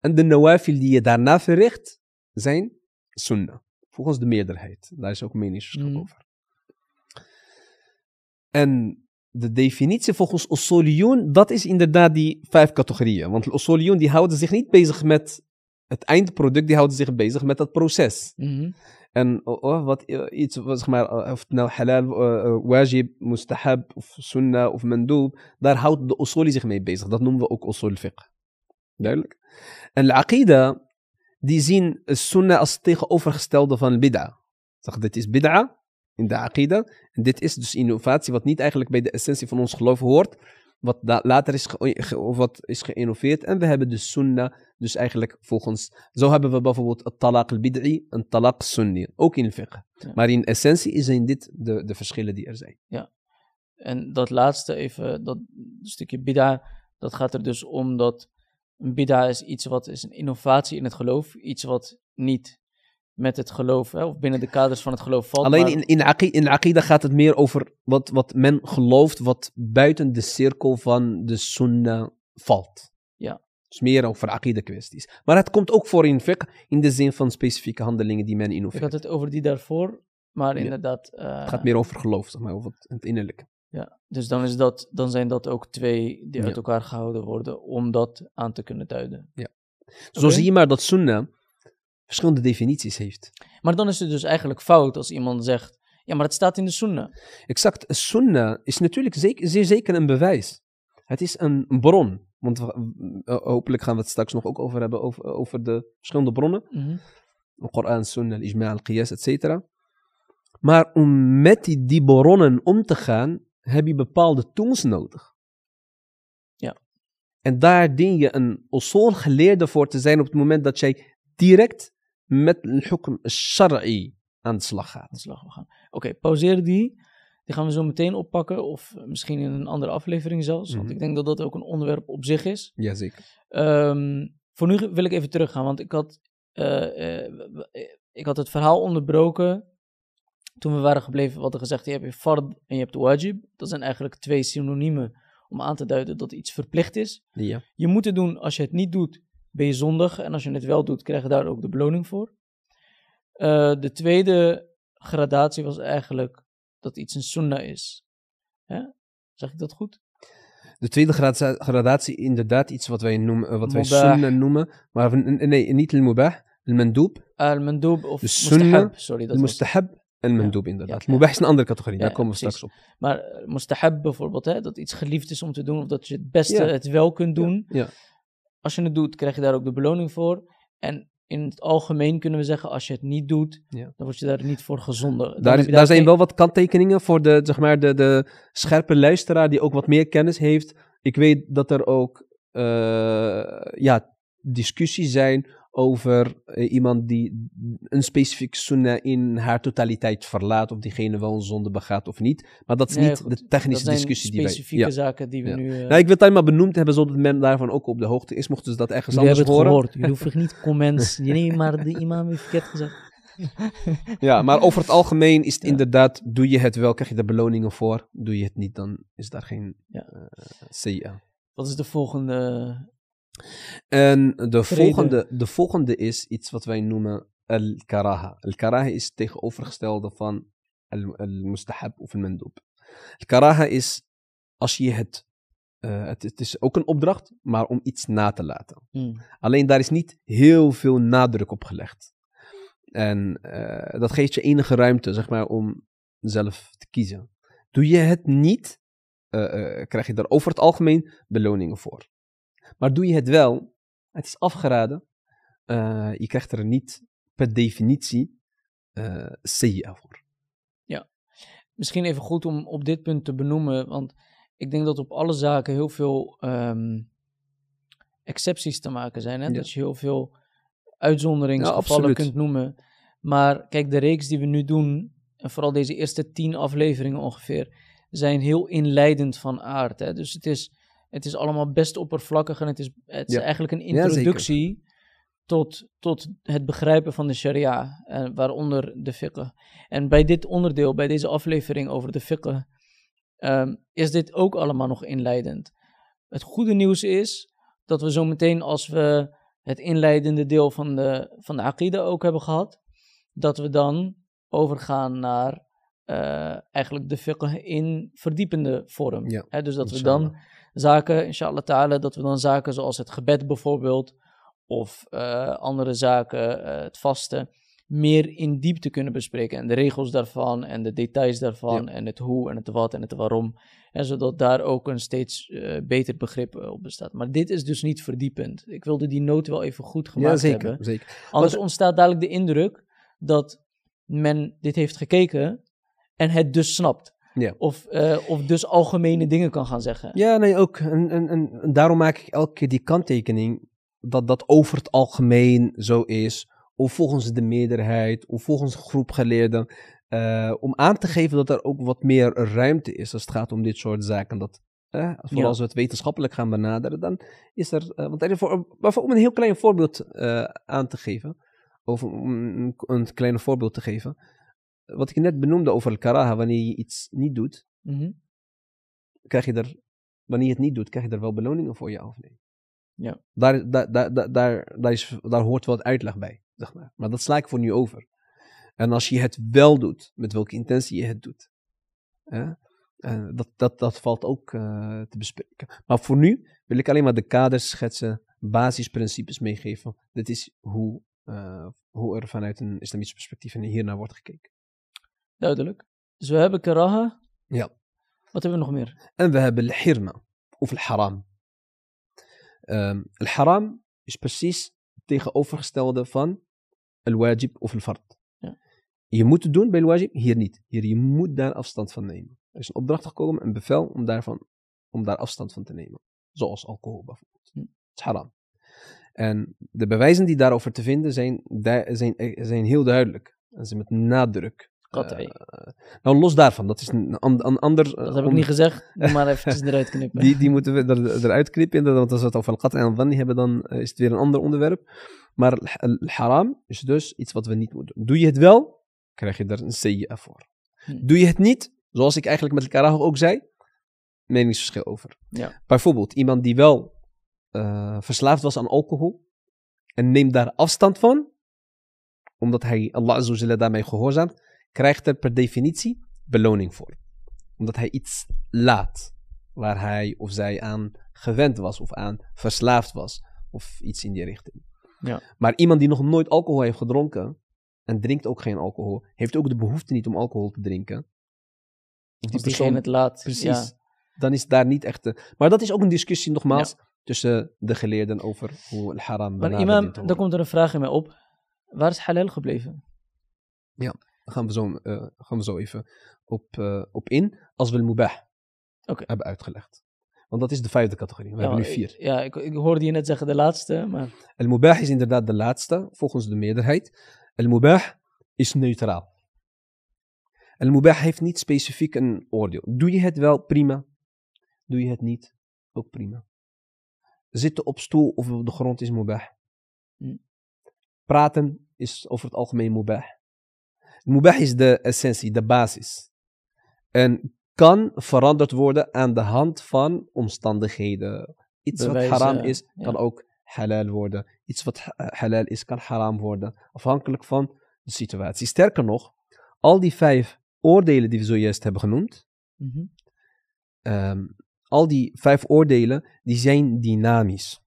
en de nawafil die je daarna verricht zijn sunnah volgens de meerderheid daar is ook meningsverschil Mhm. over en de definitie volgens Usuliyun, dat is inderdaad die vijf categorieën. Want Usuliyun die houden zich niet bezig met het eindproduct, die houden zich bezig met dat proces. En oh, oh, wat eh, iets, wat, zeg maar, eh, of het nou eh, eh, sunnah, of mandoob, daar houdt de usuli zich mee bezig. Dat noemen we ook usul fiqh. Duidelijk? En de die zien sunnah als het tegenovergestelde van bid'a. Zeg, dit is bid'a in de aqida. En dit is dus innovatie wat niet eigenlijk bij de essentie van ons geloof hoort. Wat later is, ge- wat is geïnnoveerd. En we hebben de sunnah, dus eigenlijk volgens... Zo hebben we bijvoorbeeld het talaq al-bid'i en talaq sunni. Ook in fiqh. Ja. Maar in essentie zijn dit de, de verschillen die er zijn. En dat laatste even, dat stukje bid'a, dat gaat er dus om dat een bid'a is iets wat is een innovatie in het geloof. Iets wat niet met het geloof, hè, of binnen de kaders van het geloof valt. Alleen maar- in, in, aqi- in aqida gaat het meer over wat, wat men gelooft, wat buiten de cirkel van de sunnah valt. Ja. Dus meer over aqida kwesties. Maar het komt ook voor in fiqh, in de zin van specifieke handelingen die men Ik innoveert. had het over die daarvoor, maar Ja. inderdaad. eh, Het gaat meer over geloof, zeg maar, over het, innerlijke. Ja, dus dan, is dat, dan zijn dat ook twee die uit Ja. elkaar gehouden worden om dat aan te kunnen duiden. Zo Oké. zie je maar dat sunnah verschillende definities heeft. Maar dan is het dus eigenlijk fout als iemand zegt, ja, maar het staat in de sunnah. Exact, sunnah is natuurlijk zeker, zeer zeker een bewijs. Het is een bron. Want we- eh, hopelijk gaan we het straks nog ook over hebben, over, over de verschillende bronnen. De Koran, Sunnah, al-Ijma, al-Qiyas, etc. Maar om met die, die bronnen om te gaan, heb je bepaalde tools nodig. Ja. En daar dien je een usul geleerde voor te zijn op het moment dat jij direct met een hukm shara'i aan de slag gaat. Oké, pauzeer die. Die gaan we zo meteen oppakken, of misschien in een andere aflevering zelfs. Want Mhm. ik denk dat dat ook een onderwerp op zich is. Jazeker. Ehm, voor nu wil ik even teruggaan, want ik had, eh, eh, ik had het verhaal onderbroken toen we waren gebleven. We hadden gezegd, je hebt je fard en je hebt wajib. Dat zijn eigenlijk twee synoniemen om aan te duiden dat iets verplicht is. Ja. Je moet het doen, als je het niet doet, ben je zondig. En als je het wel doet, krijg je daar ook de beloning voor. Eh, de tweede gradatie was eigenlijk dat iets een sunnah is. Hè? Zeg ik dat goed? De tweede grada- gradatie, inderdaad iets wat wij, noemen, eh, wat wij sunnah noemen. Maar nee, niet al-mubah, al-mandoob, Al-mandoob of De sunnah, mustahab. Sorry, dat al-mustahab en mandoob inderdaad. Ja. Mubah is een andere categorie, Ja, daar komen we precies. straks op. Maar eh, mustahab bijvoorbeeld, hè, dat iets geliefd is om te doen, of dat je het beste het wel kunt doen. Ja. Als je het doet, krijg je daar ook de beloning voor. En in het algemeen kunnen we zeggen, als je het niet doet, Ja. dan word je daar niet voor gezonden. Dan Daar, is, daar zijn wel wat kanttekeningen voor de, zeg maar, de, de scherpe luisteraar die ook wat meer kennis heeft. Ik weet dat er ook eh, ja, discussies zijn over eh, iemand die een specifiek sunnah in haar totaliteit verlaat, of diegene wel een zonde begaat of niet. Maar dat is Nee, niet goed. de technische discussie die wij... specifieke zaken die we Ja. nu... eh, Nou, ik wil het alleen maar benoemd hebben, zodat men daarvan ook op de hoogte is, mochten ze dat ergens Jullie anders hebben het horen. gehoord. Jullie hoeven niet comments. Nee, maar de imam heeft verkeerd gezegd. Ja, maar over het algemeen is het inderdaad, doe je het wel, krijg je er beloningen voor. Doe je het niet, dan is daar geen Ja. eh. Wat is de volgende? En de volgende, de volgende is iets wat wij noemen al-karaha. Al-karaha is het tegenovergestelde van al- al-mustahab of al-mandub. Al-karaha is als je het, eh, het... Het is ook een opdracht, maar om iets na te laten. Hmm. Alleen daar is niet heel veel nadruk op gelegd. En eh, dat geeft je enige ruimte, zeg maar, om zelf te kiezen. Doe je het niet, eh, krijg je er over het algemeen beloningen voor. Maar doe je het wel, het is afgeraden, eh, je krijgt er niet per definitie eh CIA voor. Misschien even goed om op dit punt te benoemen, want ik denk dat op alle zaken heel veel ehm, excepties te maken zijn. Hè? Ja. Dat je heel veel uitzonderingsgevallen kunt noemen. Maar kijk, de reeks die we nu doen, en vooral deze eerste tien afleveringen ongeveer, zijn heel inleidend van aard. Hè? Dus het is, het is allemaal best oppervlakkig en het is, het is Ja. eigenlijk een Ja, introductie tot, tot het begrijpen van de sharia, eh, waaronder de fiqh. En bij dit onderdeel, bij deze aflevering over de fiqh, ehm, is dit ook allemaal nog inleidend. Het goede nieuws is dat we zo meteen, als we het inleidende deel van de, van de aqida ook hebben gehad, dat we dan overgaan naar eh, eigenlijk de fiqh in verdiepende vorm. Ja, dus dat we dan zaken, inshallah ta'ala, dat we dan zaken zoals het gebed bijvoorbeeld, of eh, andere zaken, eh, het vasten, meer in diepte kunnen bespreken. En de regels daarvan, en de details daarvan, en het hoe, en het wat, en het waarom. En zodat daar ook een steeds eh, beter begrip op bestaat. Maar dit is dus niet verdiepend. Ik wilde die noot wel even goed Ja, gemaakt zeker. hebben. zeker. Anders Want- ontstaat dadelijk de indruk dat men dit heeft gekeken en het dus snapt. Ja. Of, eh, of dus algemene dingen kan gaan zeggen. Ja, nee, ook. En, en, en, en daarom maak ik elke keer die kanttekening dat dat over het algemeen zo is, of volgens de meerderheid, of volgens een groep geleerden, eh, om aan te geven dat er ook wat meer ruimte is als het gaat om dit soort zaken. Dat, eh, vooral Ja. als we het wetenschappelijk gaan benaderen, dan is er, eh, want er voor, maar om een heel klein voorbeeld aan te geven, of om een, een klein voorbeeld te geven, wat ik net benoemde over al-karaha, wanneer je iets niet doet, Mhm. krijg je er, wanneer je het niet doet, krijg je er wel beloningen voor je of nee? Ja. Daar, daar, daar, daar, daar, is, daar hoort wat uitleg bij, zeg maar. Maar dat sla ik voor nu over. En als je het wel doet, met welke intentie je het doet, hè, eh, dat, dat, dat valt ook eh, te bespreken. Maar voor nu wil ik alleen maar de kaders schetsen, basisprincipes meegeven. Dit is hoe, eh, hoe er vanuit een islamitisch perspectief hiernaar wordt gekeken. Duidelijk. Dus we hebben karaha. Ja. Wat hebben we nog meer? En we hebben al-hirma, of al-haram. Ehm, al-haram is precies het tegenovergestelde van al-wajib of al-fard. Ja. Je moet het doen bij al-wajib, hier niet. Hier, je moet daar afstand van nemen. Er is een opdracht gekomen, een bevel om, daarvan, om daar afstand van te nemen. Zoals alcohol bijvoorbeeld. Hm. Het is haram. En de bewijzen die daarover te vinden zijn, zijn, zijn heel duidelijk. En zijn met nadruk. Eh, nou, los daarvan, dat is een, an- een ander... Dat eh, heb ik on- niet gezegd. Maar eventjes eruit knippen. die, die moeten we er, eruit knippen, inderdaad, want als we het over al-qat en al-dhanni hebben, dan eh, is het weer een ander onderwerp. Maar al-haram is dus iets wat we niet moeten doen. Doe je het wel, krijg je er een CIA voor. Hm. Doe je het niet, zoals ik eigenlijk met elkaar ook zei, meningsverschil over. Ja. Bijvoorbeeld, iemand die wel eh, verslaafd was aan alcohol en neemt daar afstand van, omdat hij Allah Azza wa Jalla daarmee gehoorzaamt, krijgt er per definitie beloning voor. Omdat hij iets laat waar hij of zij aan gewend was of aan verslaafd was of iets in die richting. Ja. Maar iemand die nog nooit alcohol heeft gedronken en drinkt ook geen alcohol, heeft ook de behoefte niet om alcohol te drinken. Die Als diegene het laat. Precies. Ja. Dan is daar niet echt. de- Maar dat is ook een discussie, nogmaals, tussen de geleerden over hoe al-haram Maar imam, dan komt er een vraag in mij op. Waar is halal gebleven? Daar gaan we zo, eh, gaan we zo even op, eh, op in, als we al-mubah Oké. hebben uitgelegd. Want dat is de vijfde categorie. We hebben nu ik- vier. Ja, ik, ik hoorde je net zeggen de laatste, maar... Al-mubah is inderdaad de laatste, volgens de meerderheid. Al-mubah is neutraal. Al-mubah heeft niet specifiek een oordeel. Doe je het wel, prima. Doe je het niet, ook prima. Zitten op stoel of op de grond is mubah. Hm. Praten is over het algemeen mubah. Mubah is de essentie, de basis. En kan veranderd worden aan de hand van omstandigheden. Iets Bewijzen, wat haram is, ja. kan ook halal worden. Iets wat ha- halal is, kan haram worden. Afhankelijk van de situatie. Sterker nog, al die vijf oordelen die we zojuist hebben genoemd, Mhm. ehm, al die vijf oordelen, die zijn dynamisch.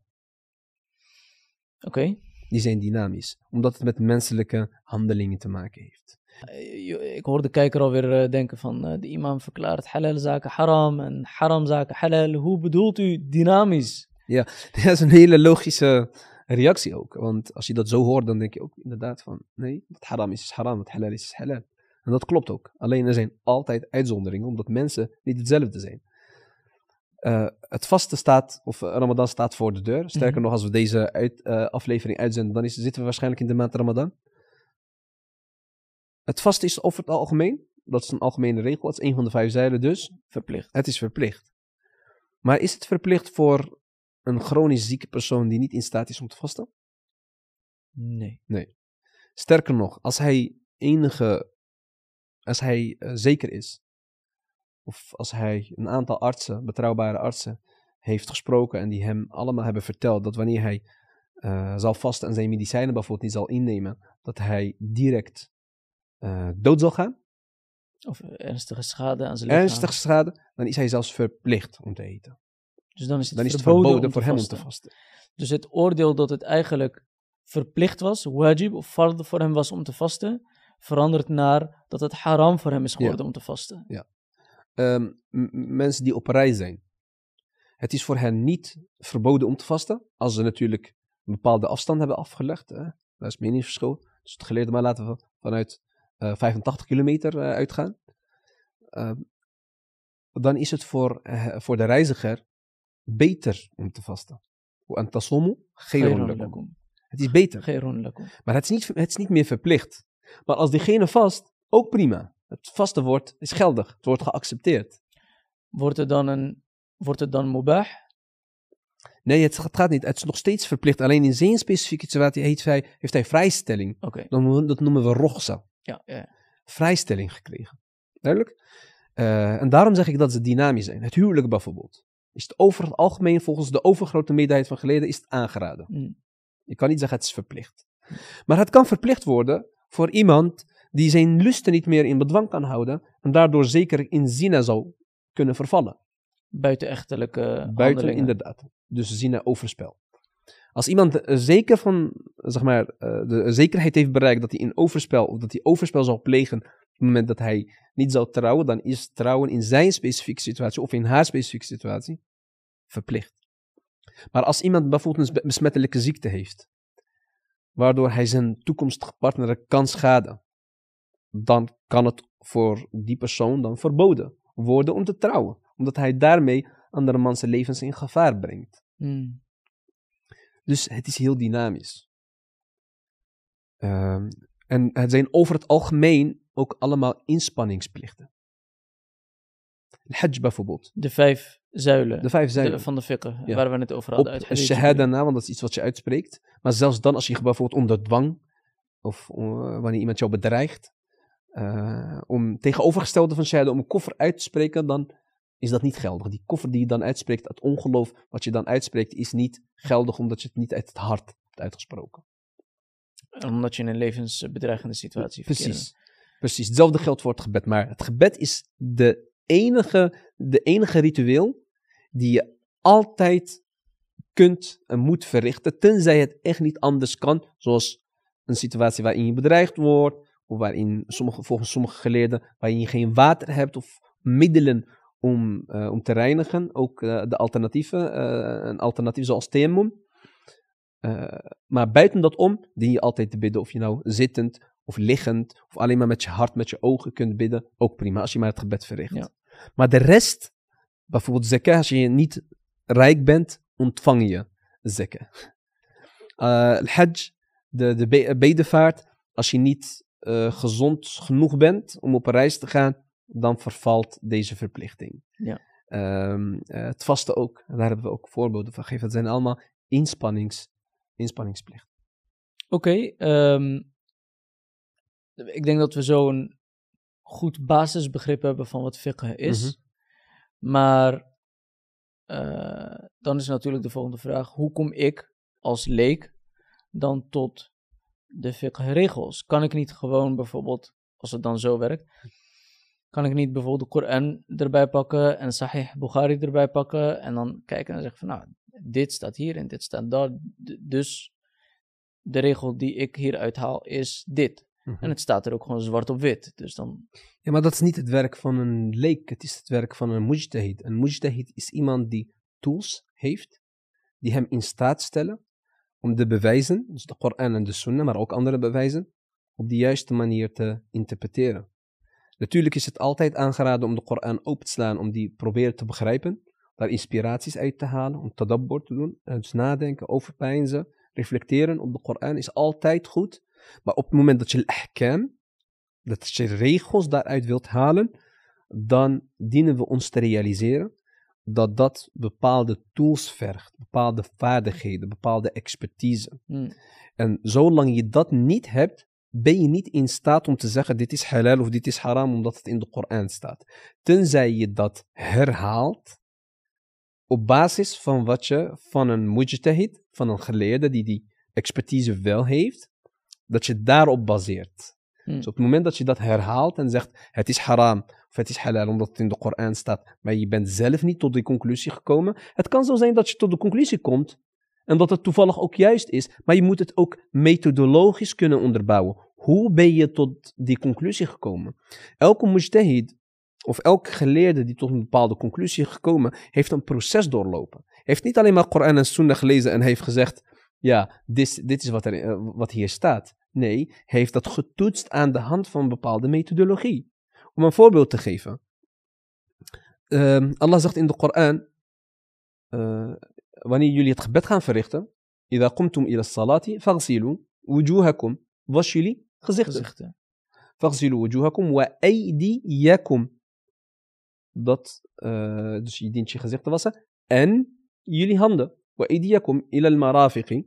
Oké. Die zijn dynamisch. Omdat het met menselijke handelingen te maken heeft. Eh, Ik hoor de kijker alweer eh, denken van eh, de imam verklaart halal zaken haram en haram zaken halal. Hoe bedoelt u dynamisch? Dat is een hele logische reactie ook. Want als je dat zo hoort, dan denk je ook inderdaad van... Nee, wat haram is, is haram. Wat halal is, is halal. En dat klopt ook. Alleen er zijn altijd uitzonderingen, omdat mensen niet hetzelfde zijn. Het vaste staat, of Ramadan staat voor de deur. Sterker Mhm. nog, als we deze uit, aflevering uitzenden, dan is, zitten we waarschijnlijk in de maand Ramadan. Het vaste is over het algemeen. Dat is een algemene regel. Het is een van de vijf zeilen, dus Verplicht. het is verplicht. Maar is het verplicht voor een chronisch zieke persoon die niet in staat is om te vasten? Nee. Sterker nog, als hij enige, als hij eh, zeker is, of als hij een aantal artsen, betrouwbare artsen, heeft gesproken en die hem allemaal hebben verteld dat wanneer hij eh, zal vasten en zijn medicijnen bijvoorbeeld niet zal innemen, dat hij direct eh, dood zal gaan, Of ernstige schade aan zijn lichaam. ernstige schade, dan is hij zelfs verplicht om te eten. Dus dan is het Dan is het verboden, voor hem om te vasten. Dus het oordeel dat het eigenlijk verplicht was, wajib of fard voor hem was om te vasten, verandert naar dat het haram voor hem is geworden om te vasten. Ehm, m- m- mensen die op reis zijn. Het is voor hen niet verboden om te vasten, als ze natuurlijk een bepaalde afstand hebben afgelegd. Hè. Dat is meningsverschil. Dus het geleerde maar laten we vanuit 85 kilometer eh, uitgaan. Ehm, dan is het voor, eh, voor de reiziger beter om te vasten. En tasomu, lakum. Het is beter. Maar het is, niet, het is niet meer verplicht. Maar als diegene vast, ook prima. Het vaste wordt is geldig. Het wordt geaccepteerd. Wordt het dan een wordt het dan mubah? Nee, het gaat niet. Het is nog steeds verplicht. Alleen in zijn specifieke situatie heeft hij, heeft hij vrijstelling. Oké. Dat noemen we, dat noemen we rochsa. Ja, ja. Vrijstelling gekregen. Duidelijk? Eh, en daarom zeg ik dat ze dynamisch zijn. Het huwelijk bijvoorbeeld. Is het over het algemeen, volgens de overgrote meerderheid van geleden, is het aangeraden. Mm. Je kan niet zeggen het is verplicht. Maar het kan verplicht worden voor iemand die zijn lusten niet meer in bedwang kan houden en daardoor zeker in zina zou kunnen vervallen. Buitenechtelijke Buiten handelingen. inderdaad. Dus zina overspel. Als iemand eh, zeker van, zeg maar, eh, de zekerheid heeft bereikt dat hij in overspel, of dat hij overspel zal plegen op het moment dat hij niet zou trouwen, dan is trouwen in zijn specifieke situatie of in haar specifieke situatie verplicht. Maar als iemand bijvoorbeeld een besmettelijke ziekte heeft, waardoor hij zijn toekomstige partner kan schaden, dan kan het voor die persoon dan verboden worden om te trouwen. Omdat hij daarmee andere zijn levens in gevaar brengt. Mm. Dus het is heel dynamisch. Ehm, en het zijn over het algemeen ook allemaal inspanningsplichten. Hajj bijvoorbeeld. De vijf zuilen De vijf de- van de fiqh, Ja. waar we het over op hadden. hadith shahada na, want dat is iets wat je uitspreekt. Maar zelfs dan, als je bijvoorbeeld onder dwang, of eh, wanneer iemand jou bedreigt, eh, om tegenovergestelde van shahada, om een koffer uit te spreken, dan is dat niet geldig. Die koffer die je dan uitspreekt, het ongeloof wat je dan uitspreekt, is niet geldig omdat je het niet uit het hart hebt uitgesproken. Omdat je in een levensbedreigende situatie verkeerde. Precies. Precies. Hetzelfde geldt voor het gebed. Maar het gebed is de enige, de enige ritueel die je altijd kunt en moet verrichten, tenzij het echt niet anders kan, zoals een situatie waarin je bedreigd wordt, of waarin sommige, volgens sommige geleerden, waarin je geen water hebt of middelen om, eh, om te reinigen, ook eh, de alternatieven, eh, een alternatief zoals. Eh, maar buiten dat om, dien je altijd te bidden, of je nou zittend of liggend, of alleen maar met je hart, met je ogen kunt bidden, ook prima, als je maar het gebed verricht. Ja. Maar de rest, bijvoorbeeld zakah, als je niet rijk bent, ontvang je zakah. Eh, Al-Hajj, de, de be- bedevaart, als je niet gezond genoeg bent om op een reis te gaan, dan vervalt deze verplichting. Ja. Ehm, eh, het vasten ook, daar hebben we ook voorbeelden van gegeven. Het zijn allemaal inspannings, inspanningsplicht. Oké, ehm, ik denk dat we zo een goed basisbegrip hebben van wat fiqh is. Mhm. Maar eh, dan is natuurlijk de volgende vraag: hoe kom ik als leek dan tot de fiqh-regels? Kan ik niet gewoon bijvoorbeeld, als het dan zo werkt, kan ik niet bijvoorbeeld de Koran erbij pakken en Sahih Bukhari erbij pakken en dan kijken en zeggen van nou, dit staat hier en dit staat daar, dus de regel die ik hieruit haal is dit. Mhm. En het staat er ook gewoon zwart op wit. Dus dan, Ja, maar dat is niet het werk van een leek. Het is het werk van een mujtahid. Een mujtahid is iemand die tools heeft, die hem in staat stellen om de bewijzen, dus de Koran en de Sunnah, maar ook andere bewijzen, op de juiste manier te interpreteren. Natuurlijk is het altijd aangeraden om de Koran open te slaan, om die proberen te begrijpen, daar inspiraties uit te halen, om tadabbur te doen, eh, dus nadenken, overpeinzen, reflecteren op de Koran is altijd goed. Maar op het moment dat je al-ahkam, dat je regels daaruit wilt halen, dan dienen we ons te realiseren dat dat bepaalde tools vergt, bepaalde vaardigheden, bepaalde expertise. hmm, En zolang je dat niet hebt, ben je niet in staat om te zeggen dit is halal of dit is haram omdat het in de Koran staat. Tenzij je dat herhaalt op basis van wat je van een mujtahid, van een geleerde die die expertise wel heeft, dat je daarop baseert. hmm. Dus op het moment dat je dat herhaalt en zegt het is haram of het is halal omdat het in de Koran staat, maar je bent zelf niet tot die conclusie gekomen. Het kan zo zijn dat je tot de conclusie komt en dat het toevallig ook juist is, maar je moet het ook methodologisch kunnen onderbouwen. Hoe ben je tot die conclusie gekomen? Elke mujtahid of elke geleerde die tot een bepaalde conclusie is gekomen, heeft een proces doorlopen. Heeft niet alleen maar Koran en Sunnah gelezen en heeft gezegd, ja, dit, dit is wat, er, eh, wat hier staat. Nee, heeft dat getoetst aan de hand van een bepaalde methodologie. Om een voorbeeld te geven. Ehm, Allah zegt in de Koran, eh, wanneer jullie het gebed gaan verrichten, إذا قمتم إلى الصلاة فاغسلوا وجوهكم was jullie gezichten. gezichten. فاغسلوا وجوهكم وأيديكم dat, eh, dus je dient je gezicht te wassen en jullie handen وأيديكم إلى المرافق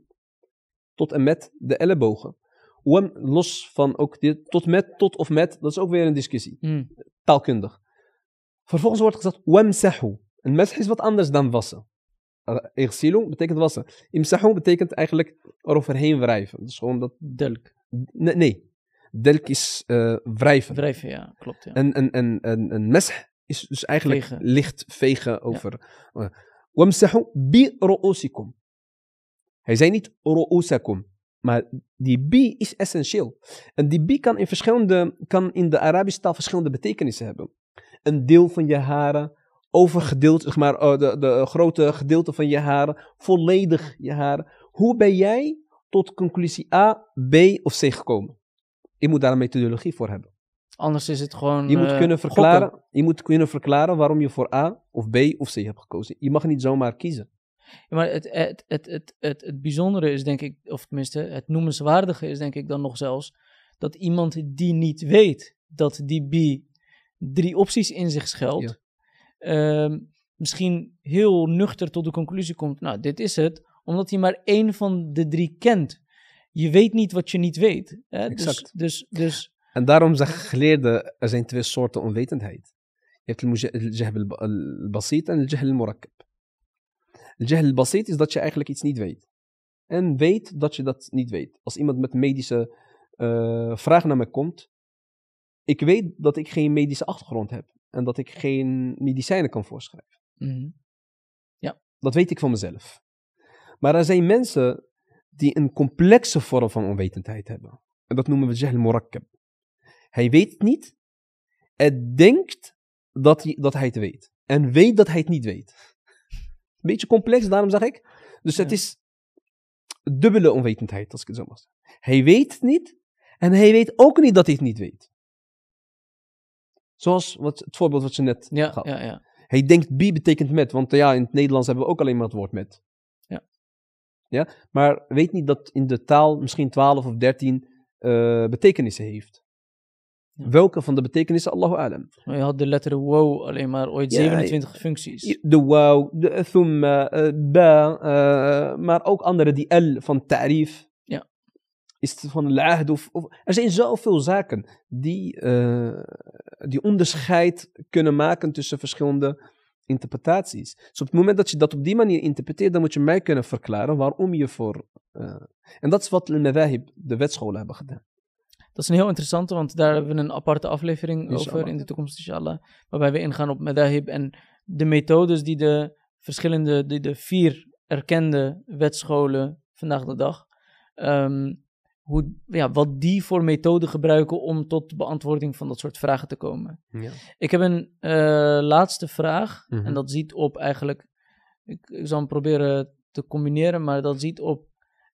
tot en met de ellebogen Wam, los van ook dit, tot met, tot of met, dat is ook weer een discussie, Hmm, taalkundig. Vervolgens wordt gezegd, wamsahu. Een mesh is wat anders dan wassen. Uh, Igsilu betekent wassen. Imsahu betekent eigenlijk eroverheen wrijven. Dus gewoon dat, delk. nee, nee. Delk is eh, wrijven. Wrijven, ja, klopt. Ja. En een, een, een, een mesh is dus eigenlijk Vegen. licht vegen over. eh, Wamsahu bi ru'usikum. Hij zei niet ru'usakum. Maar die bi is essentieel. En die bi kan in, verschillende, kan in de Arabische taal verschillende betekenissen hebben. Een deel van je haren, overgedeeld, zeg maar, eh, de, de grote gedeelte van je haren, volledig je haren. Hoe ben jij tot conclusie A, B of C gekomen? Je moet daar een methodologie voor hebben. Anders is het gewoon. Je moet, eh, kunnen gokken. verklaren, je moet kunnen verklaren waarom je voor A of B of C hebt gekozen. Je mag niet zomaar kiezen. Ja, maar het, het, het, het, het, het bijzondere is denk ik, of tenminste het noemenswaardige is denk ik dan nog zelfs, dat iemand die niet weet dat die B drie opties in zich schuilt, misschien heel nuchter tot de conclusie komt, nou dit is het, omdat hij maar één van de drie kent. Je weet niet wat je niet weet. Hè? Dus, Exact. dus, dus En daarom zeggen geleerden, er zijn twee soorten onwetendheid. Je hebt al-jahl al- al-basit en al-jahl al-murakkab. Al-jahl al-basit is dat je eigenlijk iets niet weet. En weet dat je dat niet weet. Als iemand met medische eh vraag naar me komt, ik weet dat ik geen medische achtergrond heb. En dat ik geen medicijnen kan voorschrijven. mhm. Dat weet ik van mezelf. Maar er zijn mensen die een complexe vorm van onwetendheid hebben. En dat noemen we jahl murakkab. Hij weet het niet. En denkt dat hij, dat hij het weet. En weet dat hij het niet weet. Beetje complex, daarom zeg ik. Dus het Ja. is dubbele onwetendheid, als ik het zo mag zeggen. Hij weet het niet. En hij weet ook niet dat hij het niet weet. Zoals wat, het voorbeeld wat je net ja, gaf. ja, ja. Hij denkt bi betekent met, want ja, in het Nederlands hebben we ook alleen maar het woord met. Ja. Ja, maar weet niet dat in de taal misschien 12 of 13 eh, betekenissen heeft. Ja. Welke van de betekenissen, Allahu alam. Maar je had de letter wow alleen maar ooit Ja, 27 functies. De wauw, de thumma, eh, ba, eh, maar ook andere, die L van ta'rif. Ja. Is het van al-ahd of, of... Er zijn zoveel zaken die, die onderscheid kunnen maken tussen verschillende interpretaties. Dus op het moment dat je dat op die manier interpreteert, dan moet je mij kunnen verklaren waarom je voor... eh, en dat is wat de de wetscholen hebben gedaan. Dat is een heel interessante, want daar hebben we een aparte aflevering over in de toekomst, inshallah. Waarbij we ingaan op madahib en de methodes die de verschillende, die de vier erkende wetscholen vandaag de dag, ehm, hoe, ja, wat die voor methoden gebruiken om tot de beantwoording van dat soort vragen te komen. Ja. Ik heb een eh, laatste vraag. Mhm. En dat ziet op eigenlijk. Ik, ik zal hem proberen te combineren, maar dat ziet op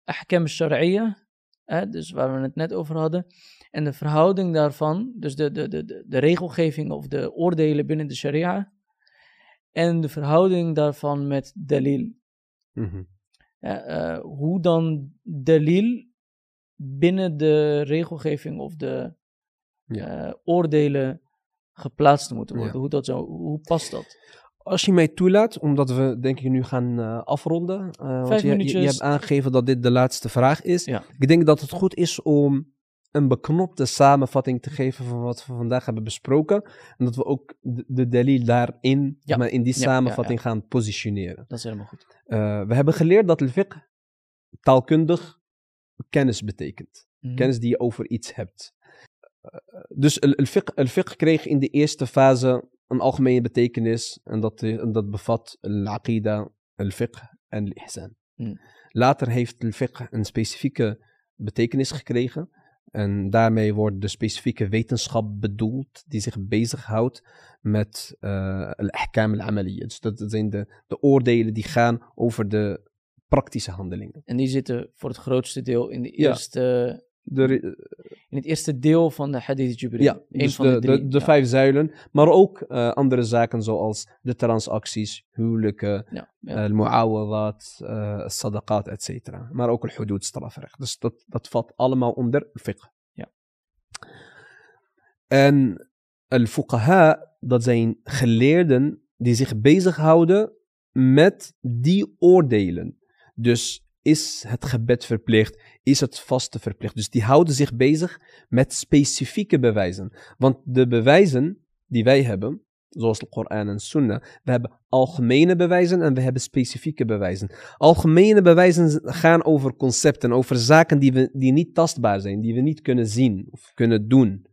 ahkam shar'iyya. hè, Dus waar we het net over hadden. En de verhouding daarvan, dus de, de, de, de, regelgeving of de oordelen binnen de sharia. En de verhouding daarvan met dalil. Mhm. Ja, eh, hoe dan dalil binnen de regelgeving of de Ja. eh, oordelen geplaatst moeten worden. Ja. Hoe, dat zo, hoe past dat? Als je mij toelaat, omdat we denk ik nu gaan eh, afronden. eh, want je, je- hebt aangegeven dat dit de laatste vraag is. Ja. Ik denk dat het goed is om een beknopte samenvatting te geven van wat we vandaag hebben besproken. En dat we ook de, de daarin, Ja. maar in die samenvatting gaan positioneren. Dat is helemaal goed. We hebben geleerd dat al-fiqh taalkundig kennis betekent. Mhm. Kennis die je over iets hebt. Eh, dus al- al-fiqh kreeg in de eerste fase een algemene betekenis. En dat, eh, en dat bevat al-aqida, al-fiqh en al-ihsan. Mm. Later heeft al-fiqh een specifieke betekenis gekregen. En daarmee wordt de specifieke wetenschap bedoeld die zich bezighoudt met eh al-ahkam al-amaliyya. Dus dat zijn de, de oordelen die gaan over de praktische handelingen. En die zitten voor het grootste deel in, de Ja. eerste, De, in het eerste deel van de Hadith Jibril. Ja, dus van de, de, drie. de, de ja. vijf zuilen, maar ook eh, andere zaken zoals de transacties, huwelijken, Ja, ja. eh, al-muawadat, eh sadaqat, et cetera. Maar ook al-hudud, strafrecht. Dus dat, dat valt allemaal onder fiqh. Ja. En al-fuqaha, dat zijn geleerden die zich bezighouden met die oordelen. Dus is het gebed verplicht? Is het vaste verplicht? Dus die houden zich bezig met specifieke bewijzen. Want de bewijzen die wij hebben, zoals de Koran en Sunnah, we hebben algemene bewijzen en we hebben specifieke bewijzen. Algemene bewijzen gaan over concepten, over zaken die, we, die niet tastbaar zijn, die we niet kunnen zien of kunnen doen.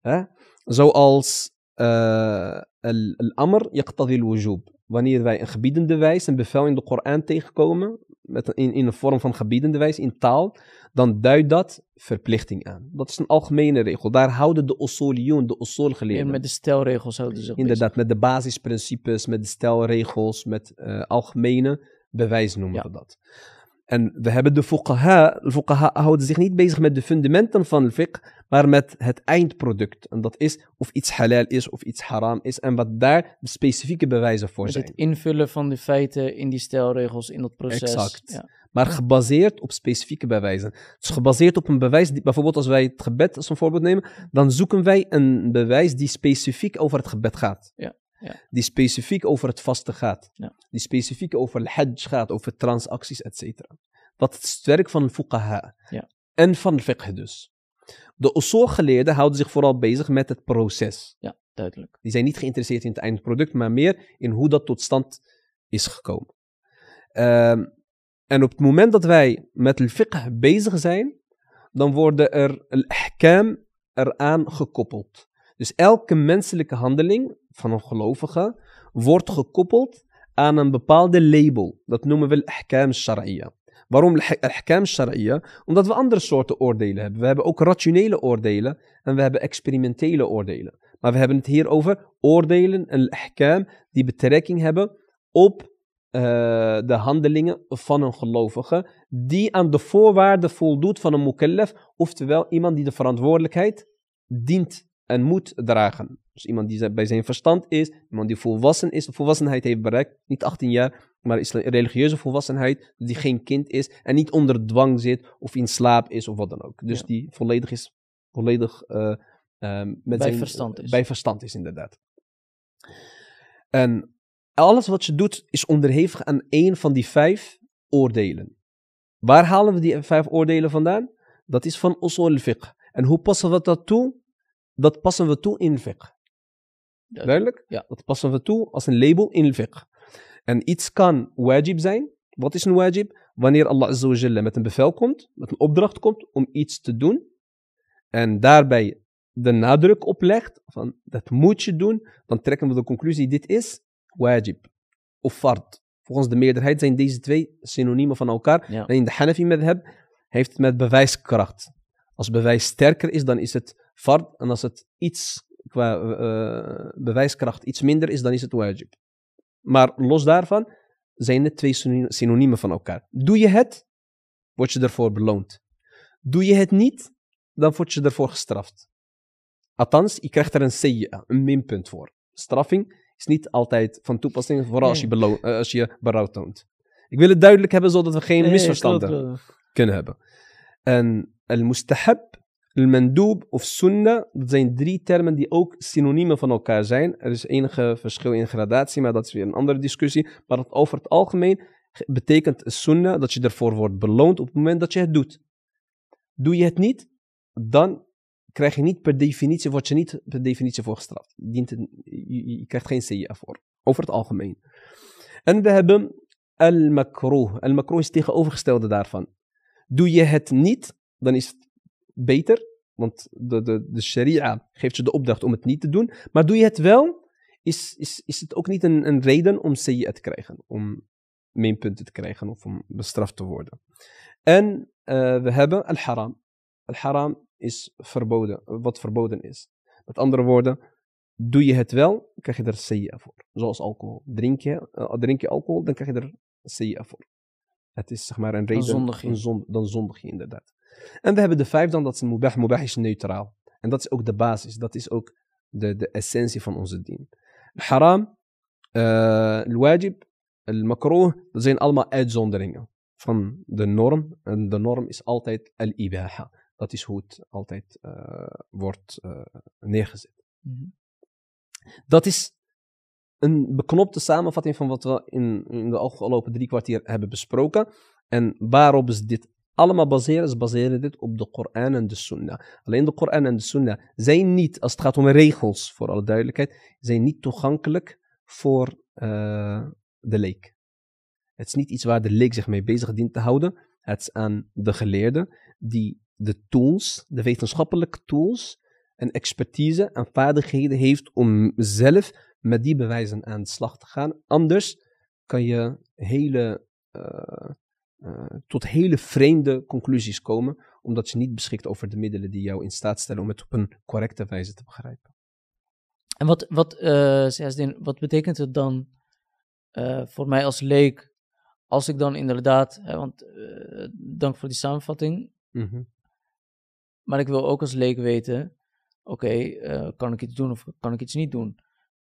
Hè? Zoals eh, al- al-amr yaqtadi al-wujub. Wanneer wij een gebiedende wijs, een bevel in de Koran tegenkomen, met, in, in een vorm van gebiedende wijs, in taal, dan duidt dat verplichting aan. Dat is een algemene regel. Daar houden de usuliyun, de Meer usulgeleerden. met de stelregels houden ze Inderdaad, met de basisprincipes, met de stelregels, met eh, algemene bewijs noemen Ja. we dat. En we hebben de fuqaha. De fuqaha houden zich niet bezig met de fundamenten van de fiqh, maar met het eindproduct. En dat is of iets halal is of iets haram is en wat daar de specifieke bewijzen voor Met zijn. het invullen van de feiten in die stelregels, in dat proces. Exact. Ja. Maar gebaseerd op specifieke bewijzen. Dus gebaseerd op een bewijs, die, bijvoorbeeld als wij het gebed als een voorbeeld nemen, dan zoeken wij een bewijs die specifiek over het gebed gaat. Ja, ja. Die specifiek over het vasten gaat. Ja. Die specifiek over het hajj gaat, over transacties, et cetera. Dat is het werk van fuqaha. Ja. En van de fiqh dus. De usul-geleerden houden zich vooral bezig met het proces. ja, duidelijk. Die zijn niet geïnteresseerd in het eindproduct, maar meer in hoe dat tot stand is gekomen. Ehm, en op het moment dat wij met het fiqh bezig zijn, dan worden er al-ahkam eraan gekoppeld. Dus elke menselijke handeling van een gelovige wordt gekoppeld aan een bepaalde label. Dat noemen we al-ahkam shari'a. Waarom al-ahkam shari'a? Omdat we andere soorten oordelen hebben. We hebben ook rationele oordelen en we hebben experimentele oordelen. Maar we hebben het hier over oordelen en ahkam die betrekking hebben op eh, de handelingen van een gelovige, die aan de voorwaarden voldoet van een mukallaf, oftewel iemand die de verantwoordelijkheid dient en moet dragen. Dus iemand die bij zijn verstand is, iemand die volwassen is, volwassenheid heeft bereikt, niet 18 jaar, maar religieuze volwassenheid, die geen kind is en niet onder dwang zit of in slaap is of wat dan ook. Dus Ja. die volledig is, volledig eh, eh, met Bij zijn, verstand is. Bij verstand is, inderdaad. En alles wat je doet is onderhevig aan één van die vijf oordelen. Waar halen we die vijf oordelen vandaan? Dat is van usul al-fiqh. En hoe passen we dat toe? Dat passen we toe in fiqh. Duidelijk? Ja. Dat passen we toe als een label in fiqh. En iets kan wajib zijn. Wat is een wajib? Wanneer Allah Azza wa Jalla met een bevel komt, met een opdracht komt om iets te doen. En daarbij de nadruk op legt van dat moet je doen. Dan trekken we de conclusie dit is wajib. Of fard. Volgens de meerderheid zijn deze twee synoniemen van elkaar. Ja. En in de Hanafi madhab heeft het met bewijskracht. Als bewijs sterker is, dan is het fard. En als het iets qua eh, bewijskracht iets minder is, dan is het wajib. Maar los daarvan zijn het twee syno- synoniemen van elkaar. Doe je het, word je ervoor beloond. Doe je het niet, dan word je ervoor gestraft. Althans, je krijgt er een sayyi'a, een minpunt voor. Straffing is niet altijd van toepassing, vooral als je, Nee. belo- eh, als je berouw toont. Ik wil het duidelijk hebben, zodat we geen Nee, misverstanden klopt, klopt. kunnen hebben. En al-mustahab, al-mandoob of sunnah, dat zijn drie termen die ook synoniemen van elkaar zijn. Er is enige verschil in gradatie, maar dat is weer een andere discussie. Maar over het algemeen ge- betekent sunnah dat je ervoor wordt beloond op het moment dat je het doet. Doe je het niet, dan krijg je niet per definitie, word je niet per definitie voor gestraft. Je, krijgt geen CIA voor, over het algemeen. En we hebben al-makroh. Al-makroh is het tegenovergestelde daarvan. Doe je het niet, dan is het beter, want de, de, de sharia geeft je de opdracht om het niet te doen. Maar doe je het wel, is, is, is het ook niet een, een reden om CIA te krijgen, om minpunten te krijgen of om bestraft te worden. En eh, we hebben al-haram. Al-haram is verboden, wat verboden is. Met andere woorden, doe je het wel, krijg je er CIA voor. Zoals alcohol. Drink je, eh, drink je alcohol, dan krijg je er CIA voor. Het is zeg maar een reden. zondig je. een dan zondig je inderdaad. En we hebben de vijfde, dan, dat is mubah. Mubah is neutraal. En dat is ook de basis. Dat is ook de, de essentie van onze dien. Haram, eh al-wajib, al-makroh, dat zijn allemaal uitzonderingen van de norm. En de norm is altijd al-ibaha. Dat is hoe het altijd eh, wordt eh, neergezet. Mhm. Dat is een beknopte samenvatting van wat we in, in de afgelopen drie kwartier hebben besproken. En waarop is dit allemaal baseren? Ze baseren dit op de Koran en de Sunnah. Alleen de Koran en de Sunnah zijn niet, als het gaat om regels, voor alle duidelijkheid, zijn niet toegankelijk voor eh, de leek. Het is niet iets waar de leek zich mee bezig dient te houden. Het is aan de geleerde die de tools, de wetenschappelijke tools en expertise en vaardigheden heeft om zelf met die bewijzen aan de slag te gaan. Anders kan je hele, eh, eh, tot hele vreemde conclusies komen, omdat je niet beschikt over de middelen die jou in staat stellen om het op een correcte wijze te begrijpen. En wat, wat, Sjazdin, wat betekent het dan eh, voor mij als leek, als ik dan inderdaad, hè, want dank voor die samenvatting, Mhm. maar ik wil ook als leek weten, oké, kan ik iets doen of kan ik iets niet doen?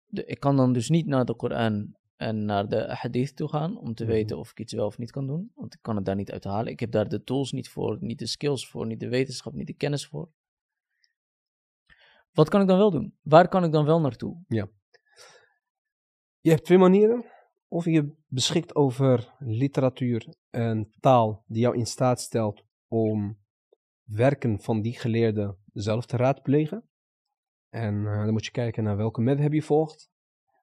De, ik kan dan dus niet naar de Koran en naar de hadith toe gaan om te Mhm. weten of ik iets wel of niet kan doen, want ik kan het daar niet uit halen. Ik heb daar de tools niet voor, niet de skills voor, niet de wetenschap, niet de kennis voor. Wat kan ik dan wel doen? Waar kan ik dan wel naartoe? Je hebt twee manieren. Of je beschikt over literatuur en taal die jou in staat stelt om werken van die geleerden zelf te raadplegen. En eh, dan moet je kijken naar welke madhab je volgt.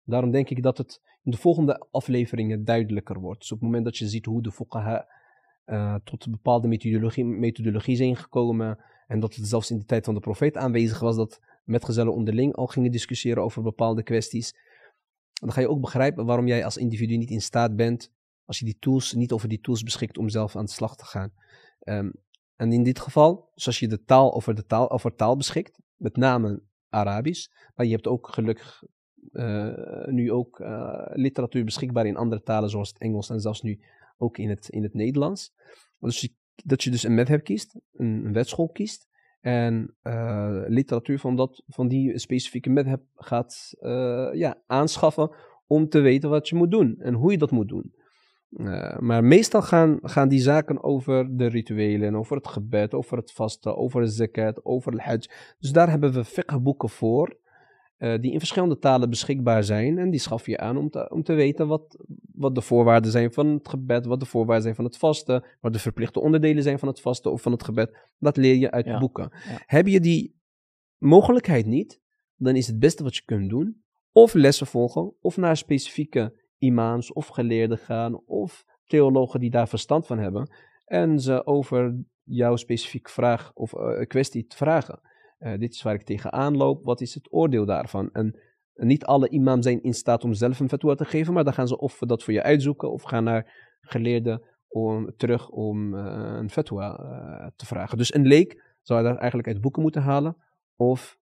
Daarom denk ik dat het in de volgende afleveringen duidelijker wordt. Dus op het moment dat je ziet hoe de fuqaha eh, tot een bepaalde methodologie, methodologie zijn gekomen en dat het zelfs in de tijd van de profeet aanwezig was dat metgezellen onderling al gingen discussiëren over bepaalde kwesties. Dan ga je ook begrijpen waarom jij als individu niet in staat bent, als je die tools, niet over die tools beschikt om zelf aan de slag te gaan. Ehm, en in dit geval, zoals je de taal over, de taal, over taal beschikt, met name Arabisch, maar je hebt ook gelukkig nu ook eh, literatuur beschikbaar in andere talen, zoals het Engels en zelfs nu ook in het, in het Nederlands. Dus dat je dus een madhab kiest, een, een wetschool kiest, en eh, literatuur van, dat, van die specifieke madhab gaat eh, ja, aanschaffen om te weten wat je moet doen en hoe je dat moet doen. Eh, maar meestal gaan, gaan die zaken over de rituelen, over het gebed, over het vasten, over de zakat, over het hajj. Dus daar hebben we fiqhboeken voor. Eh, die in verschillende talen beschikbaar zijn. En die schaf je aan om te, om te weten wat, wat de voorwaarden zijn van het gebed, wat de voorwaarden zijn van het vasten, wat de verplichte onderdelen zijn van het vasten of van het gebed. Dat leer je uit Ja, boeken. ja. Heb je die mogelijkheid niet, dan is het beste wat je kunt doen, of lessen volgen, of naar specifieke imams of geleerden gaan, of theologen die daar verstand van hebben, en ze over jouw specifieke vraag of eh, kwestie te vragen. Eh, dit is waar ik tegenaan loop, wat is het oordeel daarvan? En niet alle imams zijn in staat om zelf een fatwa te geven, maar dan gaan ze of dat voor je uitzoeken, of gaan naar geleerden om, terug om eh, een fatwa eh, te vragen. Dus een leek zou daar eigenlijk uit boeken moeten halen, of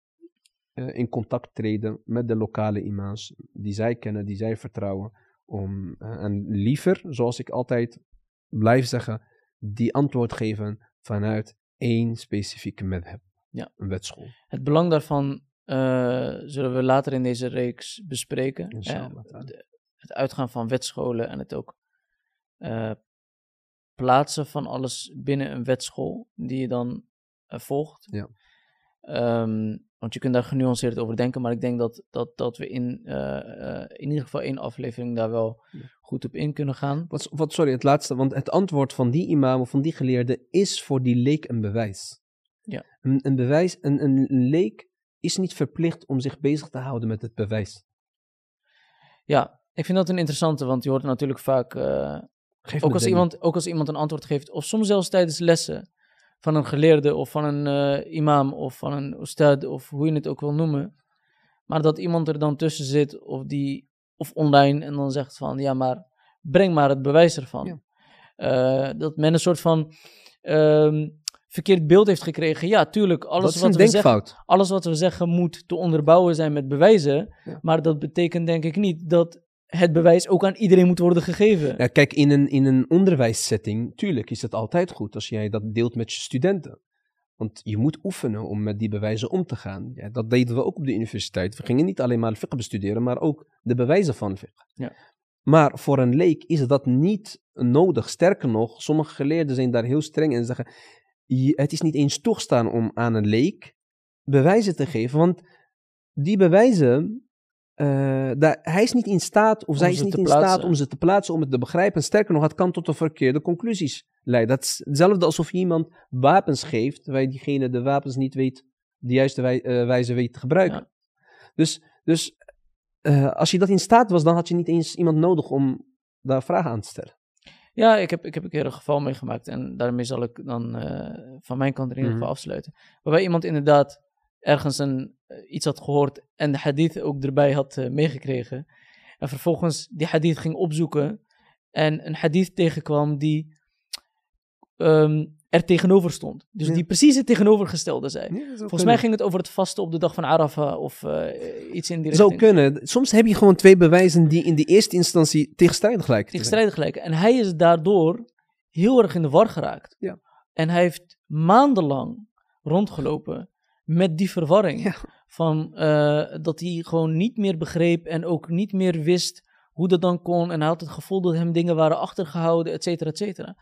in contact treden met de lokale imams die zij kennen, die zij vertrouwen. Om, en liever, zoals ik altijd blijf zeggen, die antwoord geven vanuit één specifieke madhab. Ja. Een wetschool. Het belang daarvan eh, zullen we later in deze reeks bespreken. Inshallah ta'ala. de- het uitgaan van wetscholen en het ook eh, plaatsen van alles binnen een wetschool die je dan eh, volgt. Ja. Ehm, want je kunt daar genuanceerd over denken, maar ik denk dat, dat, dat we in, in ieder geval één aflevering daar wel Ja. goed op in kunnen gaan. Wat, wat, sorry, het laatste, want het antwoord van die imam of van die geleerde is voor die leek een bewijs. Ja. Een, een bewijs, een, een leek is niet verplicht om zich bezig te houden met het bewijs. Ja, ik vind dat een interessante, want je hoort natuurlijk vaak eh, Ook als, iemand, ook als iemand een antwoord geeft, of soms zelfs tijdens lessen van een geleerde of van een eh, imam of van een ustad of hoe je het ook wil noemen. Maar dat iemand er dan tussen zit of, die, of online en dan zegt van ja, maar breng maar het bewijs ervan. Ja. Eh, dat men een soort van ehm, verkeerd beeld heeft gekregen. Ja, tuurlijk, alles wat, we zeggen, alles wat we zeggen moet te onderbouwen zijn met bewijzen. Ja. Maar dat betekent denk ik niet dat het bewijs ook aan iedereen moet worden gegeven. Ja, kijk, in een, in een onderwijssetting, tuurlijk is het altijd goed als jij dat deelt met je studenten. Want je moet oefenen om met die bewijzen om te gaan. Ja, dat deden we ook op de universiteit. We gingen niet alleen maar fiqh bestuderen, maar ook de bewijzen van fiqh. Ja. Maar voor een leek is dat niet nodig. Sterker nog, sommige geleerden zijn daar heel streng in en zeggen: je- het is niet eens toegestaan om aan een leek bewijzen te geven, want die bewijzen, eh, daar, hij is niet in staat, of Om zij is niet in staat om ze te plaatsen, om het te begrijpen. Sterker nog, het kan tot de verkeerde conclusies leiden. Dat is hetzelfde alsof je iemand wapens geeft, terwijl diegene de wapens niet weet, de juiste wij- eh, wijze weet te gebruiken. Ja. Dus, dus eh, als je dat in staat was, dan had je niet eens iemand nodig om daar vragen aan te stellen. Ja, ik heb, ik heb een keer een geval meegemaakt en daarmee zal ik dan eh, van mijn kant in ieder geval Mhm. afsluiten. Waarbij iemand inderdaad ergens een, eh, iets had gehoord en de hadith ook erbij had eh, meegekregen. En vervolgens die hadith ging opzoeken en een hadith tegenkwam die ehm, er tegenover stond. Dus Ja. die precies het tegenovergestelde zei. Volgens mij ging het over het vasten op de dag van Arafah of eh, iets in die richting. kunnen. Soms heb je gewoon twee bewijzen die in de eerste instantie tegenstrijdig lijken. tegenstrijdig lijken. En hij is daardoor heel erg in de war geraakt. Ja. En hij heeft maandenlang rondgelopen met die verwarring. Ja. Van eh, dat hij gewoon niet meer begreep en ook niet meer wist hoe dat dan kon. En hij had het gevoel dat hem dingen waren achtergehouden, et cetera, et cetera.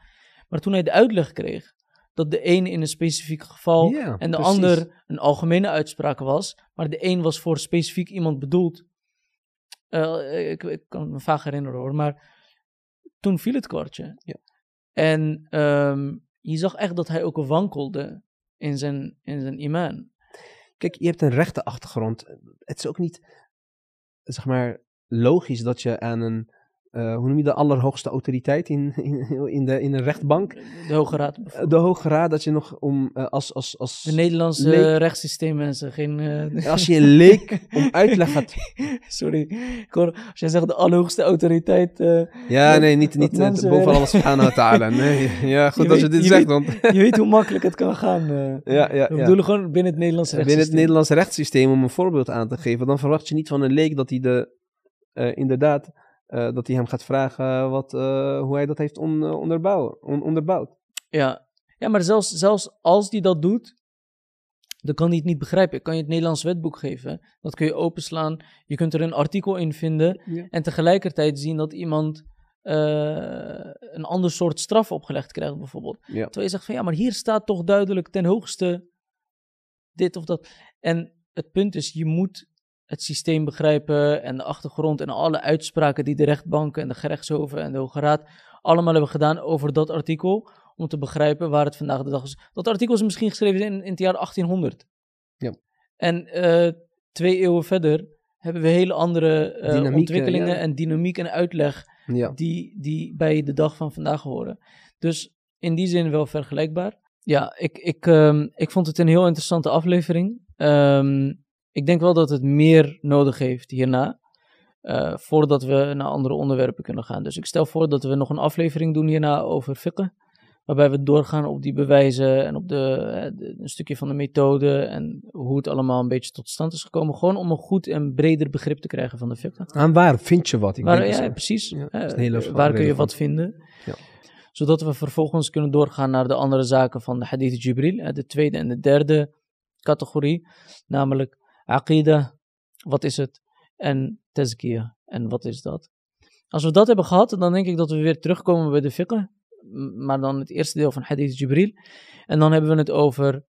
Maar toen hij de uitleg kreeg dat de een in een specifiek geval Ja, en de precies. ander een algemene uitspraak was, maar de een was voor specifiek iemand bedoeld. Eh, ik, ik kan het me vaag herinneren hoor, maar toen viel het kwartje. Ja. En ehm, je zag echt dat hij ook wankelde in zijn, in zijn imaan. Kijk, je hebt een rechte achtergrond. Het is ook niet, zeg maar, logisch dat je aan een, eh, hoe noem je de allerhoogste autoriteit in, in, in, de, in een rechtbank, De Hoge Raad. de Hoge Raad, dat je nog om, eh, als, als, als, De Nederlandse leek- rechtssysteem mensen, geen... eh, als je een leek om uitleg gaat. Sorry, ik hoor, als jij zegt de allerhoogste autoriteit... Ja, nee, niet, niet mensen boven alles wa ta'ala. Nee, ja, goed dat je dit je zegt, weet- want je weet hoe makkelijk het kan gaan. ja, ja, We ja. bedoelen gewoon binnen het Nederlandse rechtssysteem. binnen het Nederlandse rechtssysteem, om een voorbeeld aan te geven, dan verwacht je niet van een leek dat hij de, inderdaad, eh, dat hij hem gaat vragen wat, eh, hoe hij dat heeft on, eh, onderbouwen, on- onderbouwd. Ja, ja maar zelfs, zelfs als die dat doet, dan kan hij het niet begrijpen. Ik kan je het Nederlands wetboek geven. Dat kun je openslaan. Je kunt er een artikel in vinden. Ja. En tegelijkertijd zien dat iemand een ander soort straf opgelegd krijgt, bijvoorbeeld. Ja. Terwijl je zegt van ja, maar hier staat toch duidelijk ten hoogste dit of dat. En het punt is, je moet het systeem begrijpen en de achtergrond en alle uitspraken die de rechtbanken en de gerechtshoven en de Hoge Raad allemaal hebben gedaan over dat artikel, om te begrijpen waar het vandaag de dag is. Dat artikel is misschien geschreven in, in het jaar 1800. Ja. En eh, twee eeuwen verder hebben we hele andere eh, ontwikkelingen ja. en dynamiek en uitleg Ja. die, die bij de dag van vandaag horen. Dus in die zin wel vergelijkbaar. Ja, ik, ik, ehm, ik vond het een heel interessante aflevering. Ehm, ik denk wel dat het meer nodig heeft hierna. eh, voordat we naar andere onderwerpen kunnen gaan. Dus ik stel voor dat we nog een aflevering doen hierna over fiqh. Waarbij we doorgaan op die bewijzen en op de, eh, de- een stukje van de methode. En hoe het allemaal een beetje tot stand is gekomen. Gewoon om een goed en breder begrip te krijgen van de fiqh. Aan waar vind je wat? Ik Waar, denk ja, precies. ja, Eh, waar kun je wat vinden? Ja. Zodat we vervolgens kunnen doorgaan naar de andere zaken van de hadith Jibril. De tweede en de derde categorie. Namelijk aqida, wat is het? En tazkiyah, en wat is dat? Als we dat hebben gehad, dan denk ik dat we weer terugkomen bij de fiqh. Maar dan het eerste deel van hadith Jibril. En dan hebben we het over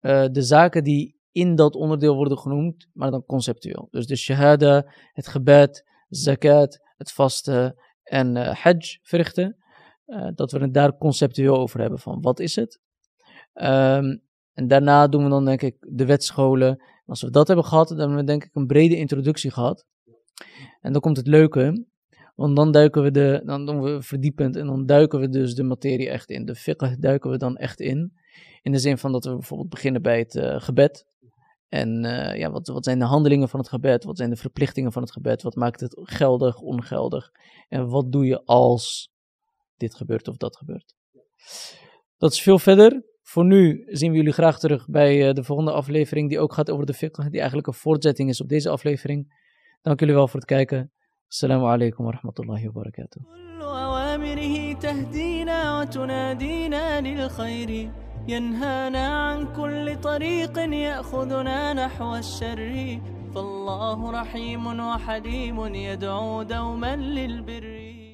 eh, de zaken die in dat onderdeel worden genoemd, maar dan conceptueel. Dus de shahada, het gebed, zakat, het vasten en eh hajj verrichten. eh, dat we het daar conceptueel over hebben van wat is het. Ehm, en daarna doen we dan denk ik de wetscholen. Als we dat hebben gehad, dan hebben we denk ik een brede introductie gehad. En dan komt het leuke, want dan duiken we de, dan doen we verdiepend en dan duiken we dus de materie echt in. De fiqh duiken we dan echt in. In de zin van dat we bijvoorbeeld beginnen bij het eh, gebed. En eh, ja, wat, wat zijn de handelingen van het gebed? Wat zijn de verplichtingen van het gebed? Wat maakt het geldig, ongeldig? En wat doe je als dit gebeurt of dat gebeurt? Dat is veel verder. Voor nu zien we jullie graag terug bij eh, de volgende aflevering, die ook gaat over de fiqh, die eigenlijk een voortzetting is op deze aflevering. Dank jullie wel voor het kijken. Assalamu alaikum wa rahmatullahi wa barakatuh. كل أوامره تهدينا وتنادينا للخير ينهانا عن كل طريق يأخذنا نحو الشر فالله رحيم وحليم يدعو دوما للبر